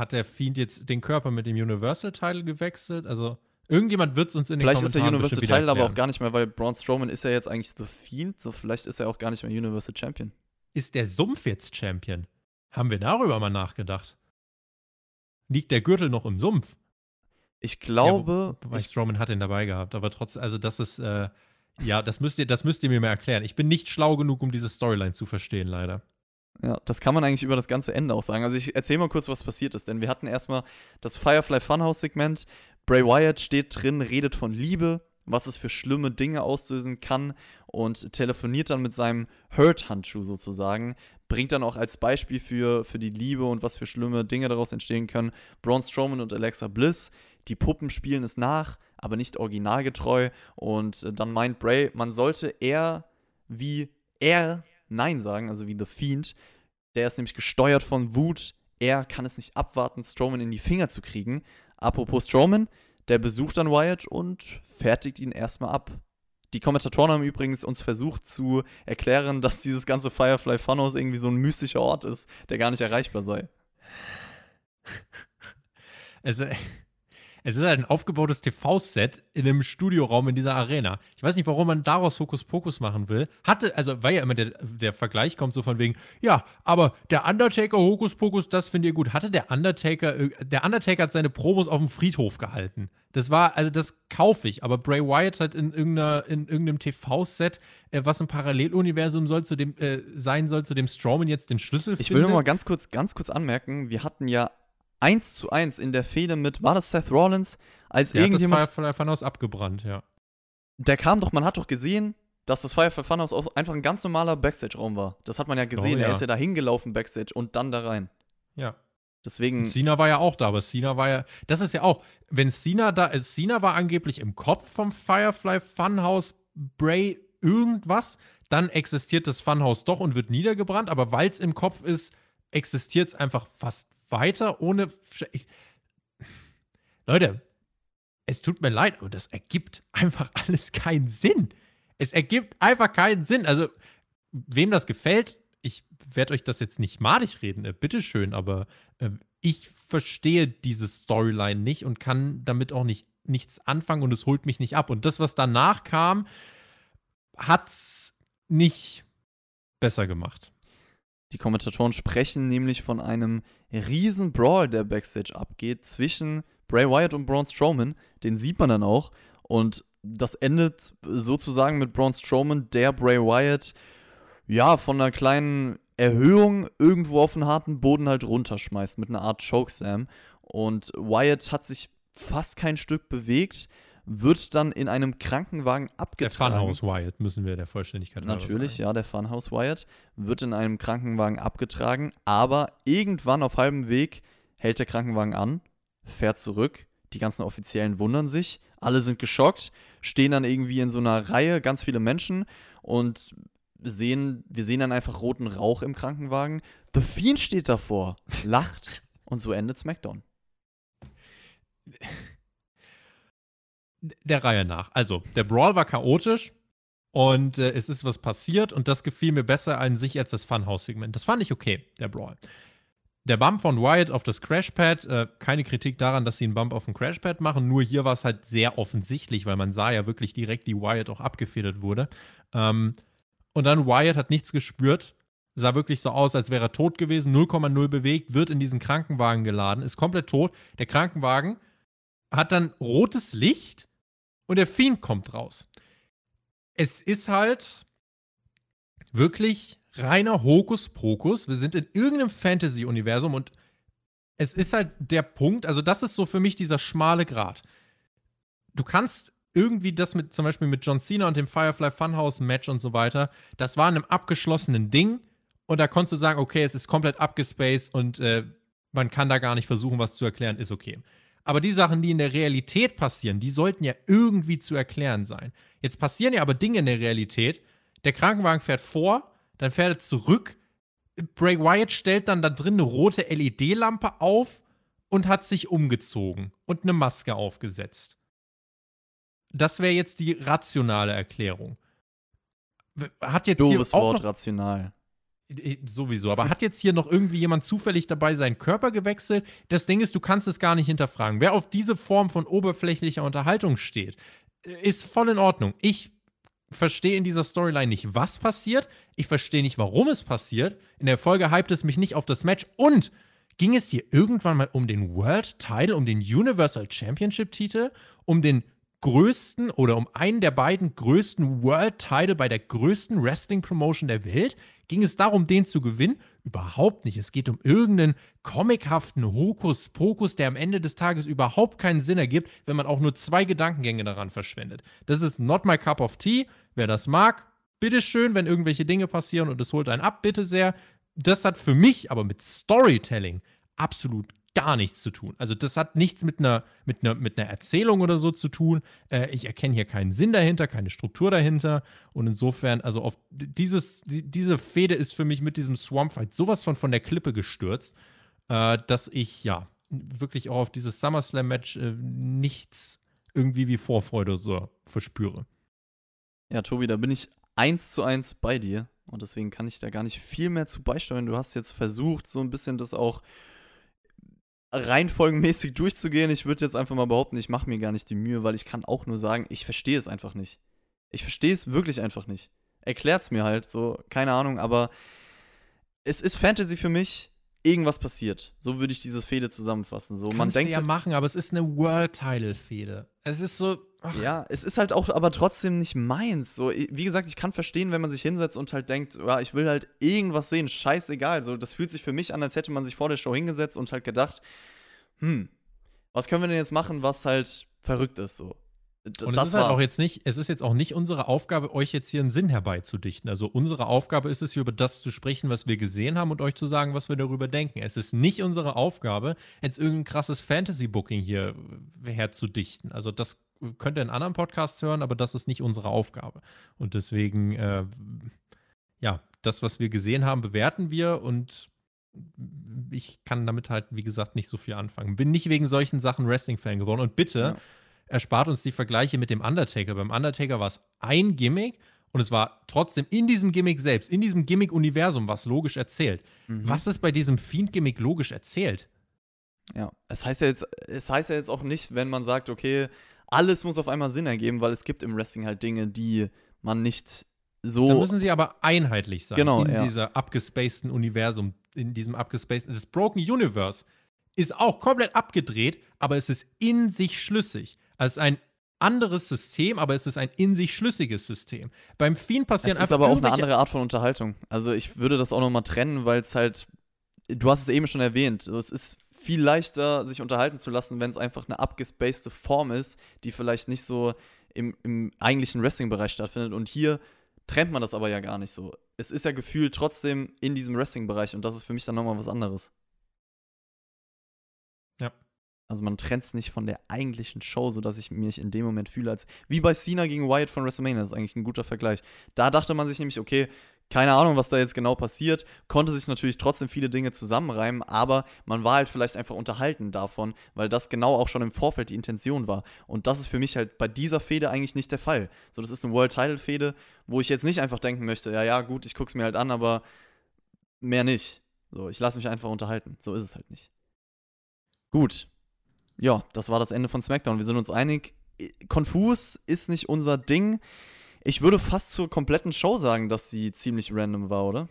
Hat der Fiend jetzt den Körper mit dem Universal Title gewechselt? Also, irgendjemand wird es uns in den Vielleicht ist der Kommentaren Universal bestimmt wieder Title aber auch gar nicht mehr, weil Braun Strowman ist ja jetzt eigentlich The Fiend, so vielleicht ist er auch gar nicht mehr Universal Champion. Ist der Sumpf jetzt Champion? Haben wir darüber mal nachgedacht? liegt der Gürtel noch im Sumpf. Ich glaube, Ja, ich, Strowman hat ihn dabei gehabt, aber trotzdem, also das ist, äh, ja, das müsst ihr, das müsst ihr mir mal erklären. Ich bin nicht schlau genug, um diese Storyline zu verstehen, leider. Ja, das kann man eigentlich über das ganze Ende auch sagen. Also ich erzähle mal kurz, was passiert ist, denn wir hatten erstmal das Firefly Funhouse-Segment. Bray Wyatt steht drin, redet von Liebe, was es für schlimme Dinge auslösen kann und telefoniert dann mit seinem Hurt-Handschuh sozusagen. Bringt dann auch als Beispiel für, für die Liebe und was für schlimme Dinge daraus entstehen können Braun Strowman und Alexa Bliss. Die Puppen spielen es nach, aber nicht originalgetreu. Und äh, dann meint Bray, man sollte eher wie er Nein sagen, also wie The Fiend. Der ist nämlich gesteuert von Wut. Er kann es nicht abwarten, Strowman in die Finger zu kriegen. Apropos Strowman, der besucht dann Wyatt und fertigt ihn erstmal ab. Die Kommentatoren haben übrigens uns versucht zu erklären, dass dieses ganze Firefly Funhouse irgendwie so ein mystischer Ort ist, der gar nicht erreichbar sei. Äh, es ist halt ein aufgebautes TV-Set in einem Studioraum in dieser Arena. Ich weiß nicht, warum man daraus Hokuspokus machen will. Hatte, also, weil ja immer der, der Vergleich kommt, so von wegen, ja, aber der Undertaker Hokuspokus, das findet ihr gut. Hatte der Undertaker, äh, der Undertaker hat seine Promos auf dem Friedhof gehalten. Das war, also das kaufe ich, aber Bray Wyatt hat in, irgendeiner, in irgendeinem TV-Set, äh, was ein Paralleluniversum soll, zu dem, äh, sein soll, zu dem Strowman jetzt den Schlüssel Ich will nur mal ganz kurz, ganz kurz anmerken, wir hatten ja 1 zu 1 in der Fehde mit, war das Seth Rollins? Als der hat das irgendjemand Firefly Funhouse abgebrannt, ja. der kam doch, man hat doch gesehen, dass das Firefly Funhouse auch einfach ein ganz normaler Backstage-Raum war. Das hat man ja gesehen. ja. Er ist ja da hingelaufen Backstage und dann da rein. Ja. Deswegen, Und Cena war ja auch da, aber Cena war ja, das ist ja auch, wenn Cena da ist, Cena war angeblich im Kopf vom Firefly Funhouse Bray irgendwas, dann existiert das Funhouse doch und wird niedergebrannt, aber weil es im Kopf ist, existiert es einfach fast weiter, ohne. Ich, Leute, es tut mir leid, aber das ergibt einfach alles keinen Sinn. Es ergibt einfach keinen Sinn. Also, wem das gefällt, ich werde euch das jetzt nicht madig reden, äh, bitteschön, aber äh, ich verstehe diese Storyline nicht und kann damit auch nicht nichts anfangen und es holt mich nicht ab. Und das, was danach kam, hat's nicht besser gemacht. Die Kommentatoren sprechen nämlich von einem riesen Brawl, der Backstage abgeht zwischen Bray Wyatt und Braun Strowman. Den sieht man dann auch. Und das endet sozusagen mit Braun Strowman, der Bray Wyatt ja von einer kleinen Erhöhung irgendwo auf den harten Boden halt runterschmeißt mit einer Art Chokeslam. Und Wyatt hat sich fast kein Stück bewegt, wird dann in einem Krankenwagen Der abgetragen. Funhouse Wyatt müssen wir der Vollständigkeit Natürlich, sagen. ja, der Funhouse Wyatt wird in einem Krankenwagen abgetragen, aber irgendwann auf halbem Weg hält der Krankenwagen an, fährt zurück, die ganzen Offiziellen wundern sich, alle sind geschockt, stehen dann irgendwie in so einer Reihe, ganz viele Menschen und sehen, wir sehen dann einfach roten Rauch im Krankenwagen. The Fiend steht davor, lacht und so endet SmackDown. der Reihe nach. Also, der Brawl war chaotisch und äh, es ist was passiert und das gefiel mir besser an sich als das Funhouse-Segment. Das fand ich okay, der Brawl. Der Bump von Wyatt auf das Crashpad, äh, keine Kritik daran, dass sie einen Bump auf dem Crashpad machen, nur hier war es halt sehr offensichtlich, weil man sah ja wirklich direkt, wie Wyatt auch abgefedert wurde. Ähm, und dann Wyatt hat nichts gespürt, sah wirklich so aus, als wäre er tot gewesen, 0,0 bewegt, wird in diesen Krankenwagen geladen, ist komplett tot. Der Krankenwagen hat dann rotes Licht und der Fiend kommt raus. Es ist halt wirklich reiner Hokuspokus. Wir sind in irgendeinem Fantasy-Universum und es ist halt der Punkt, also das ist so für mich dieser schmale Grat. Du kannst irgendwie das mit, zum Beispiel mit John Cena und dem Firefly Funhouse Match und so weiter, das war in einem abgeschlossenen Ding und da konntest du sagen, okay, es ist komplett abgespaced und äh, man kann da gar nicht versuchen, was zu erklären, ist okay. Aber die Sachen, die in der Realität passieren, die sollten ja irgendwie zu erklären sein. Jetzt passieren ja aber Dinge in der Realität. Der Krankenwagen fährt vor, dann fährt er zurück. Bray Wyatt stellt dann da drin eine rote LED-Lampe auf und hat sich umgezogen und eine Maske aufgesetzt. Das wäre jetzt die rationale Erklärung. Hat jetzt Doofes hier auch Wort, rational. Äh, Sowieso, aber hat jetzt hier noch irgendwie jemand zufällig dabei seinen Körper gewechselt? Das Ding ist, du kannst es gar nicht hinterfragen. Wer auf diese Form von oberflächlicher Unterhaltung steht, äh, ist voll in Ordnung. Ich verstehe in dieser Storyline nicht, was passiert. Ich verstehe nicht, warum es passiert. In der Folge hypt es mich nicht auf das Match. Und Ging es hier irgendwann mal um den World Title, um den Universal Championship Titel, um den größten oder um einen der beiden größten World Title bei der größten Wrestling Promotion der Welt? Ging es darum, den zu gewinnen? Überhaupt nicht. Es geht um irgendeinen comichaften Hokuspokus, der am Ende des Tages überhaupt keinen Sinn ergibt, wenn man auch nur zwei Gedankengänge daran verschwendet. Das ist not my cup of tea. Wer das mag, bitteschön, wenn irgendwelche Dinge passieren und es holt einen ab, bitte sehr. Das hat für mich aber mit Storytelling absolut gar nichts zu tun. Also das hat nichts mit einer, mit einer, mit einer Erzählung oder so zu tun. Äh, ich erkenne hier keinen Sinn dahinter, keine Struktur dahinter. Und insofern, also auf dieses, die, diese Fehde ist für mich mit diesem Swamp Fight sowas von von der Klippe gestürzt, äh, dass ich ja wirklich auch auf dieses SummerSlam-Match äh, nichts irgendwie wie Vorfreude so verspüre. Ja, Tobi, da bin ich eins zu eins bei dir. Und deswegen kann ich da gar nicht viel mehr zu beisteuern. Du hast jetzt versucht, so ein bisschen das auch reihenfolgenmäßig durchzugehen. Ich würde jetzt einfach mal behaupten, ich mache mir gar nicht die Mühe, weil ich kann auch nur sagen, ich verstehe es einfach nicht. Ich verstehe es wirklich einfach nicht. Erklärt's mir halt, so, keine Ahnung, aber es ist Fantasy für mich, irgendwas passiert. So würde ich diese Fehde zusammenfassen. So, man Kannst du denkt ja halt- machen, aber es ist eine World-Title-Fehde. Es ist so. Ach, Ja, es ist halt auch aber trotzdem nicht meins. So, wie gesagt, ich kann verstehen, wenn man sich hinsetzt und halt denkt, ja, ich will halt irgendwas sehen, scheißegal. So, das fühlt sich für mich an, als hätte man sich vor der Show hingesetzt und halt gedacht, hm, was können wir denn jetzt machen, was halt verrückt ist so. D Und es ist halt auch jetzt nicht, es ist jetzt auch nicht unsere Aufgabe, euch jetzt hier einen Sinn herbeizudichten. Also unsere Aufgabe ist es, hier über das zu sprechen, was wir gesehen haben und euch zu sagen, was wir darüber denken. Es ist nicht unsere Aufgabe, jetzt irgendein krasses Fantasy-Booking hier äh, herzudichten. Also das könnt ihr in anderen Podcasts hören, aber das ist nicht unsere Aufgabe. Und deswegen, äh, ja, das, was wir gesehen haben, bewerten wir und ich kann damit halt, wie gesagt, nicht so viel anfangen. Bin nicht wegen solchen Sachen Wrestling-Fan geworden. Und bitte, Ja. Erspart uns die Vergleiche mit dem Undertaker. Beim Undertaker war es ein Gimmick und es war trotzdem in diesem Gimmick selbst, in diesem Gimmick-Universum, was logisch erzählt. Mhm. Was ist bei diesem Fiend-Gimmick logisch erzählt? Ja, es heißt ja jetzt, es heißt ja jetzt auch nicht, wenn man sagt, okay, alles muss auf einmal Sinn ergeben, weil es gibt im Wrestling halt Dinge, die man nicht so. Da müssen sie aber einheitlich sein Genau, in ja. dieser abgespaceden Universum, in diesem abgespaceden. Das Broken Universe ist auch komplett abgedreht, aber es ist in sich schlüssig. Also es ist ein anderes System, aber es ist ein in sich schlüssiges System. Beim Fiend passieren Es ist einfach aber auch eine andere Art von Unterhaltung. Also ich würde das auch nochmal trennen, weil es halt, du hast es eben schon erwähnt, es ist viel leichter, sich unterhalten zu lassen, wenn es einfach eine abgespacede Form ist, die vielleicht nicht so im, im eigentlichen Wrestling-Bereich stattfindet. Und hier trennt man das aber ja gar nicht so. Es ist ja gefühlt trotzdem in diesem Wrestling-Bereich und das ist für mich dann nochmal was anderes. Also man trennt es nicht von der eigentlichen Show, sodass ich mich in dem Moment fühle, als wie bei Cena gegen Wyatt von WrestleMania. Das ist eigentlich ein guter Vergleich. Da dachte man sich nämlich, okay, keine Ahnung, was da jetzt genau passiert, konnte sich natürlich trotzdem viele Dinge zusammenreimen, aber man war halt vielleicht einfach unterhalten davon, weil das genau auch schon im Vorfeld die Intention war. Und das ist für mich halt bei dieser Fehde eigentlich nicht der Fall. So, das ist eine World Title Fehde, wo ich jetzt nicht einfach denken möchte, ja, ja, gut, ich guck's mir halt an, aber mehr nicht. So, ich lasse mich einfach unterhalten. So ist es halt nicht. Gut. Ja, das war das Ende von SmackDown. Wir sind uns einig, konfus ist nicht unser Ding. Ich würde fast zur kompletten Show sagen, dass sie ziemlich random war, oder?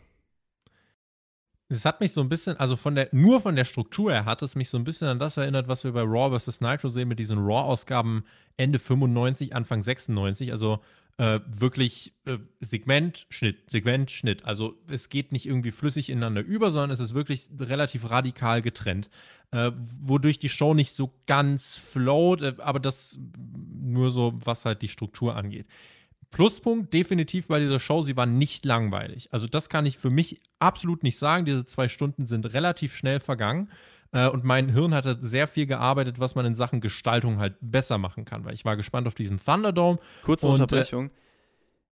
Es hat mich so ein bisschen, also von der, nur von der Struktur her hat es mich so ein bisschen an das erinnert, was wir bei Raw vs. Nitro sehen mit diesen Raw-Ausgaben Ende 95, Anfang 96. Also äh, wirklich äh, Segment, Schnitt, Segment, Schnitt. Also es geht nicht irgendwie flüssig ineinander über, sondern es ist wirklich relativ radikal getrennt. Äh, wodurch die Show nicht so ganz float, äh, aber das nur so, was halt die Struktur angeht. Pluspunkt definitiv bei dieser Show, sie war nicht langweilig. Also das kann ich für mich absolut nicht sagen. Diese zwei Stunden sind relativ schnell vergangen. Äh, und mein Hirn hat halt sehr viel gearbeitet, was man in Sachen Gestaltung halt besser machen kann. Weil ich war gespannt auf diesen Thunderdome. Kurze Und, äh, Unterbrechung.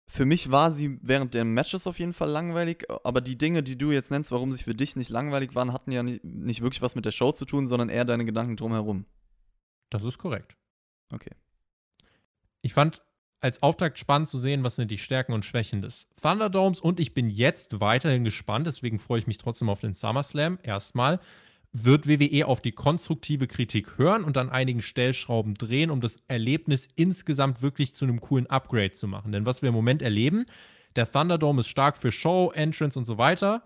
Für mich war sie während der Matches auf jeden Fall langweilig, aber die Dinge, die du jetzt nennst, warum sie für dich nicht langweilig waren, hatten ja nicht, nicht wirklich was mit der Show zu tun, sondern eher deine Gedanken drumherum. Das ist korrekt. Okay. Ich fand als Auftakt spannend zu sehen, was sind die Stärken und Schwächen des Thunderdomes. Und ich bin jetzt weiterhin gespannt, deswegen freue ich mich trotzdem auf den SummerSlam. Erstmal wird WWE auf die konstruktive Kritik hören und an einigen Stellschrauben drehen, um das Erlebnis insgesamt wirklich zu einem coolen Upgrade zu machen. Denn was wir im Moment erleben, der Thunderdome ist stark für Show, Entrance und so weiter.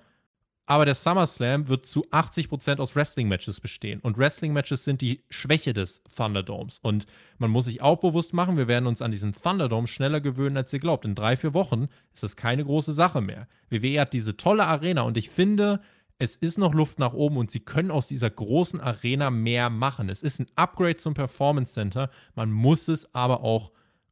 Aber der SummerSlam wird zu 80% aus Wrestling-Matches bestehen. Und Wrestling-Matches sind die Schwäche des Thunderdomes. Und man muss sich auch bewusst machen, wir werden uns an diesen Thunderdome schneller gewöhnen, als ihr glaubt. In drei, vier Wochen ist das keine große Sache mehr. WWE hat diese tolle Arena und ich finde, es ist noch Luft nach oben und sie können aus dieser großen Arena mehr machen. Es ist ein Upgrade zum Performance Center. Man muss es aber auch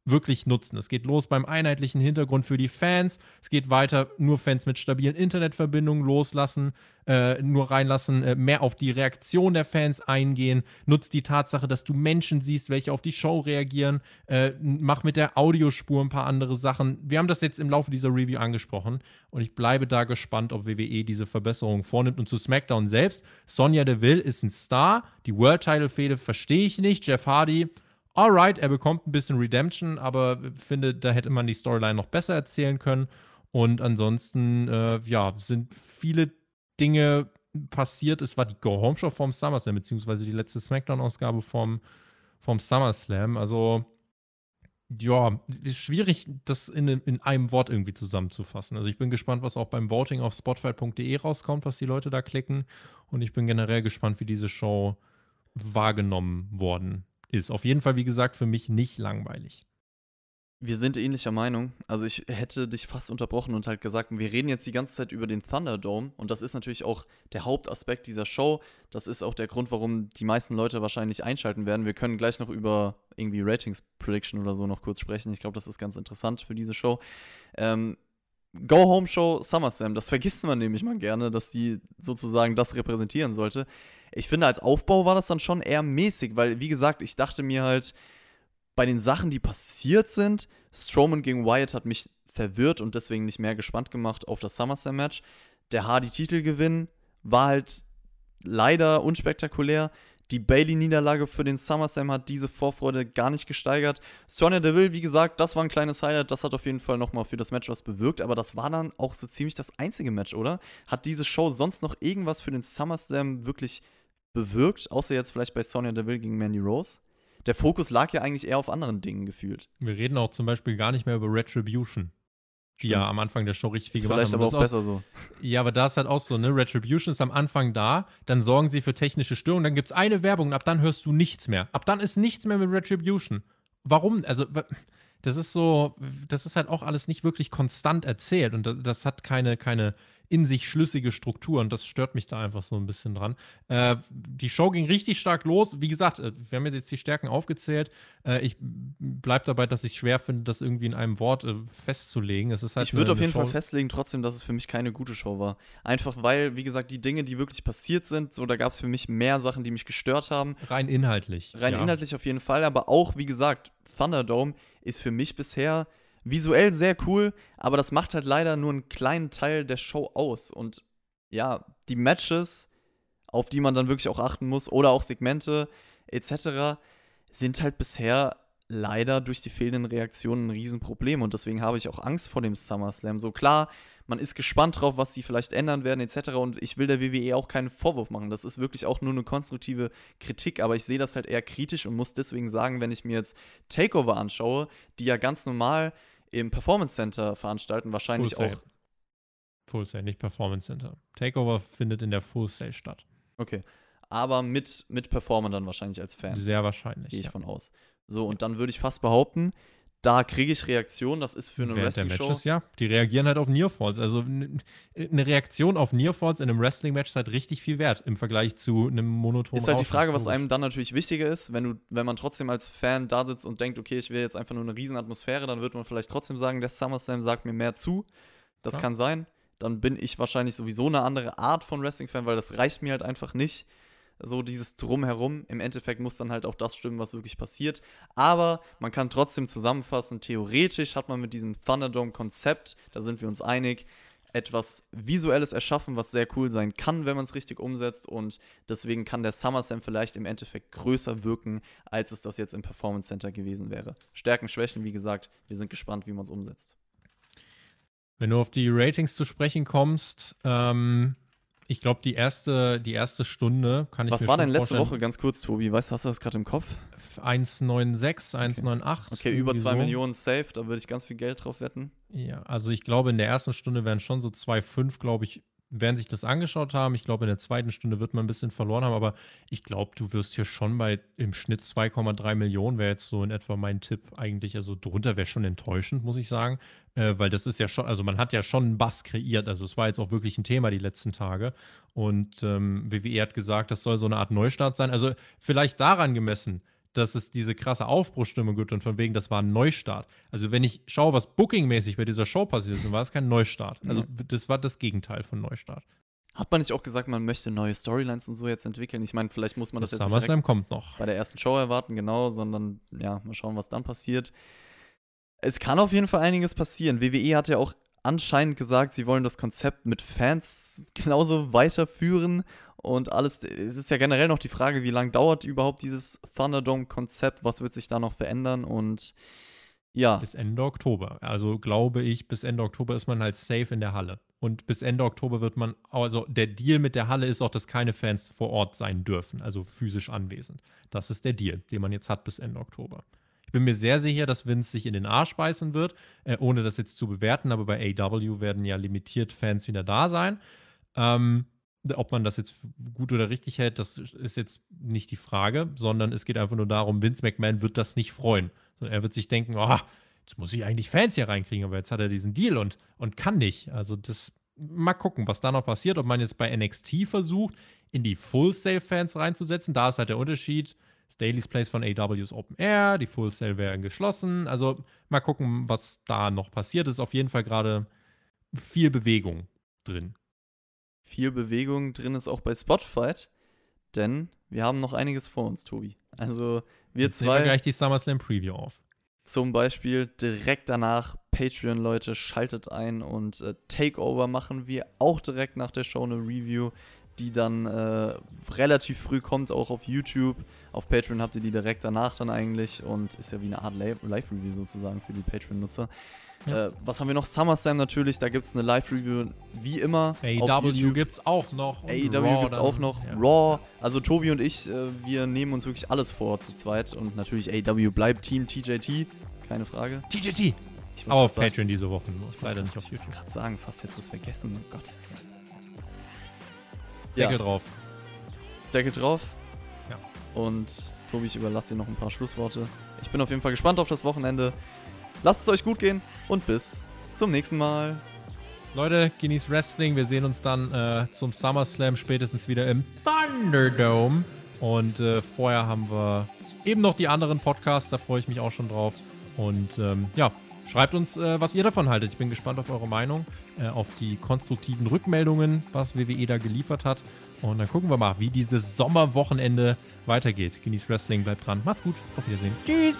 wirklich nutzen. Es geht los beim einheitlichen Hintergrund für die Fans. Es geht weiter, nur Fans mit stabilen Internetverbindungen loslassen, äh, nur reinlassen, äh, mehr auf die Reaktion der Fans eingehen. Nutzt die Tatsache, dass du Menschen siehst, welche auf die Show reagieren. Äh, mach mit der Audiospur ein paar andere Sachen. Wir haben das jetzt im Laufe dieser Review angesprochen und ich bleibe da gespannt, ob WWE diese Verbesserungen vornimmt. Und zu SmackDown selbst, Sonja Deville ist ein Star. Die World Title Fehde verstehe ich nicht. Jeff Hardy alright, er bekommt ein bisschen Redemption, aber finde, da hätte man die Storyline noch besser erzählen können. Und ansonsten, äh, ja, sind viele Dinge passiert. Es war die Go-Home-Show vom SummerSlam, beziehungsweise die letzte SmackDown-Ausgabe vom, vom SummerSlam. Also, ja, ist schwierig, das in, in einem Wort irgendwie zusammenzufassen. Also, ich bin gespannt, was auch beim Voting auf spotfight.de rauskommt, was die Leute da klicken. Und ich bin generell gespannt, wie diese Show wahrgenommen worden ist. Auf jeden Fall, wie gesagt, für mich nicht langweilig. Wir sind ähnlicher Meinung. Also ich hätte dich fast unterbrochen und halt gesagt, wir reden jetzt die ganze Zeit über den Thunderdome und das ist natürlich auch der Hauptaspekt dieser Show. Das ist auch der Grund, warum die meisten Leute wahrscheinlich einschalten werden. Wir können gleich noch über irgendwie Ratings Prediction oder so noch kurz sprechen. Ich glaube, das ist ganz interessant für diese Show. Ähm, Go Home Show SummerSlam, das vergisst man nämlich mal gerne, dass die sozusagen das repräsentieren sollte ich finde, als Aufbau war das dann schon eher mäßig, weil, wie gesagt, ich dachte mir halt, bei den Sachen, die passiert sind, Strowman gegen Wyatt hat mich verwirrt und deswegen nicht mehr gespannt gemacht auf das SummerSlam-Match. Der Hardy-Titelgewinn war halt leider unspektakulär. Die Bailey-Niederlage für den SummerSlam hat diese Vorfreude gar nicht gesteigert. Sonya Deville, wie gesagt, das war ein kleines Highlight. Das hat auf jeden Fall nochmal für das Match was bewirkt. Aber das war dann auch so ziemlich das einzige Match, oder? Hat diese Show sonst noch irgendwas für den SummerSlam wirklich bewirkt, außer jetzt vielleicht bei Sonya Deville gegen Mandy Rose. Der Fokus lag ja eigentlich eher auf anderen Dingen gefühlt. Wir reden auch zum Beispiel gar nicht mehr über Retribution. Die ja am Anfang der Show richtig viel ist gemacht. Vielleicht aber auch besser so. Ja, aber da ist halt auch so, ne? Retribution ist am Anfang da, dann sorgen sie für technische Störungen, dann gibt es eine Werbung und ab dann hörst du nichts mehr. Ab dann ist nichts mehr mit Retribution. Warum? Also, das ist so, das ist halt auch alles nicht wirklich konstant erzählt und das hat keine, keine in sich schlüssige Struktur und das stört mich da einfach so ein bisschen dran. Äh, die Show ging richtig stark los. Wie gesagt, äh, wir haben jetzt die Stärken aufgezählt. Äh, ich bleibe dabei, dass ich schwer finde, das irgendwie in einem Wort äh, festzulegen. Es ist halt ich würde auf jeden Show Fall festlegen, trotzdem, dass es für mich keine gute Show war. Einfach weil, wie gesagt, die Dinge, die wirklich passiert sind, so da gab es für mich mehr Sachen, die mich gestört haben. Rein inhaltlich. Rein ja. inhaltlich auf jeden Fall, aber auch, wie gesagt, Thunderdome ist für mich bisher visuell sehr cool, aber das macht halt leider nur einen kleinen Teil der Show aus. Und ja, die Matches, auf die man dann wirklich auch achten muss, oder auch Segmente etc., sind halt bisher leider durch die fehlenden Reaktionen ein Riesenproblem. Und deswegen habe ich auch Angst vor dem SummerSlam. So klar, man ist gespannt drauf, was sie vielleicht ändern werden, etc. Und ich will der WWE auch keinen Vorwurf machen. Das ist wirklich auch nur eine konstruktive Kritik, aber ich sehe das halt eher kritisch und muss deswegen sagen, wenn ich mir jetzt Takeover anschaue, die ja ganz normal im Performance Center veranstalten, wahrscheinlich Full auch. Sale. Full Sale, nicht Performance Center. Takeover findet in der Full Sale statt. Okay. Aber mit, mit Performern dann wahrscheinlich als Fans. Sehr wahrscheinlich. Gehe ich ja. von aus. So, und dann würde ich fast behaupten, da kriege ich Reaktionen. Das ist für eine Wrestling-Show. Ja, die reagieren halt auf Nearfalls. Also eine Reaktion auf Nearfalls in einem Wrestling-Match ist halt richtig viel wert im Vergleich zu einem monotonen Ist halt die Frage, was einem dann natürlich wichtiger ist. Wenn, du, wenn man trotzdem als Fan da sitzt und denkt, okay, ich will jetzt einfach nur eine Riesenatmosphäre, dann wird man vielleicht trotzdem sagen, der SummerSlam sagt mir mehr zu. Das ja. kann sein. Dann bin ich wahrscheinlich sowieso eine andere Art von Wrestling-Fan, weil das reicht mir halt einfach nicht so dieses Drumherum. Im Endeffekt muss dann halt auch das stimmen, was wirklich passiert. Aber man kann trotzdem zusammenfassen, theoretisch hat man mit diesem Thunderdome-Konzept, da sind wir uns einig, etwas Visuelles erschaffen, was sehr cool sein kann, wenn man es richtig umsetzt. Und deswegen kann der SummerSlam vielleicht im Endeffekt größer wirken, als es das jetzt im Performance Center gewesen wäre. Stärken, Schwächen, wie gesagt, wir sind gespannt, wie man es umsetzt. Wenn du auf die Ratings zu sprechen kommst, ähm, ich glaube, die erste, die erste Stunde kann ich Was mir war denn letzte Woche, ganz kurz, Tobi? Weißt du, hast du das gerade im Kopf? 1,96, 1,98. Okay, über 2 so. Millionen safe, da würde ich ganz viel Geld drauf wetten. Ja, also ich glaube, in der ersten Stunde wären schon so 2,5, glaube ich, werden sich das angeschaut haben. Ich glaube, in der zweiten Stunde wird man ein bisschen verloren haben, aber ich glaube, du wirst hier schon bei im Schnitt 2,3 Millionen, wäre jetzt so in etwa mein Tipp eigentlich. Also drunter wäre schon enttäuschend, muss ich sagen, äh, weil das ist ja schon, also man hat ja schon einen Bass kreiert. Also es war jetzt auch wirklich ein Thema die letzten Tage. Und ähm, WWE hat gesagt, das soll so eine Art Neustart sein. Also vielleicht daran gemessen, dass es diese krasse Aufbruchstimmung gibt und von wegen, das war ein Neustart. Also wenn ich schaue, was bookingmäßig bei dieser Show passiert ist, dann war es kein Neustart. Also das war das Gegenteil von Neustart. Hat man nicht auch gesagt, man möchte neue Storylines und so jetzt entwickeln? Ich meine, vielleicht muss man das, Das jetzt nicht SummerSlam kommt noch. bei der ersten Show erwarten, genau, sondern ja, mal schauen, was dann passiert. Es kann auf jeden Fall einiges passieren. WWE hat ja auch anscheinend gesagt, sie wollen das Konzept mit Fans genauso weiterführen und alles. Es ist ja generell noch die Frage, wie lange dauert überhaupt dieses Thunderdome-Konzept? Was wird sich da noch verändern? Und ja, Bis Ende Oktober. Also glaube ich, bis Ende Oktober ist man halt safe in der Halle. Und bis Ende Oktober wird man, also der Deal mit der Halle ist auch, dass keine Fans vor Ort sein dürfen, also physisch anwesend. Das ist der Deal, den man jetzt hat bis Ende Oktober. Ich bin mir sehr sicher, dass Vince sich in den Arsch beißen wird, äh, ohne das jetzt zu bewerten, aber bei AW werden ja limitiert Fans wieder da sein. Ähm, ob man das jetzt gut oder richtig hält, das ist jetzt nicht die Frage, sondern es geht einfach nur darum, Vince McMahon wird das nicht freuen. Er wird sich denken, oh, jetzt muss ich eigentlich Fans hier reinkriegen, aber jetzt hat er diesen Deal und, und kann nicht. Also das, mal gucken, was da noch passiert, ob man jetzt bei NXT versucht, in die Full Sale Fans reinzusetzen. Da ist halt der Unterschied. Das Daily's Place von AW ist Open Air, die Full Sale werden geschlossen. Also mal gucken, was da noch passiert. Es ist auf jeden Fall gerade viel Bewegung drin. viel Bewegung drin ist auch bei Spotfight, denn wir haben noch einiges vor uns, Tobi. Also wir Jetzt nehmen wir zwei gleich die SummerSlam Preview auf. zum Beispiel direkt danach Patreon-Leute, schaltet ein und äh, Takeover machen wir auch direkt nach der Show eine Review, die dann äh, relativ früh kommt, auch auf YouTube. Auf Patreon habt ihr die direkt danach dann eigentlich und ist ja wie eine Art Live- Live-Review sozusagen für die Patreon-Nutzer. Ja. Äh, was haben wir noch? SummerSlam natürlich, da gibt es eine Live-Review wie immer. AEW YouTube. gibt's auch noch. AEW gibt es auch noch. Ja. Raw. Also Tobi und ich, äh, wir nehmen uns wirklich alles vor zu zweit. Und natürlich AEW bleibt Team TJT. Keine Frage. TJT. Aber auf sagen- Patreon diese Woche nur. Leider nicht auf Ich YouTube. wollte gerade sagen, fast hättest du es vergessen. Oh Gott. Deckel Ja, drauf. Deckel drauf. Ja. Und Tobi, ich überlasse dir noch ein paar Schlussworte. Ich bin auf jeden Fall gespannt auf das Wochenende. Lasst es euch gut gehen und bis zum nächsten Mal. Leute, genießt Wrestling. Wir sehen uns dann äh, zum SummerSlam spätestens wieder im Thunderdome. Und äh, vorher haben wir eben noch die anderen Podcasts. Da freue ich mich auch schon drauf. Und ähm, ja, schreibt uns, äh, was ihr davon haltet. Ich bin gespannt auf eure Meinung, äh, auf die konstruktiven Rückmeldungen, was WWE da geliefert hat. Und dann gucken wir mal, wie dieses Sommerwochenende weitergeht. Genießt Wrestling, bleibt dran. Macht's gut. Auf Wiedersehen. Tschüss.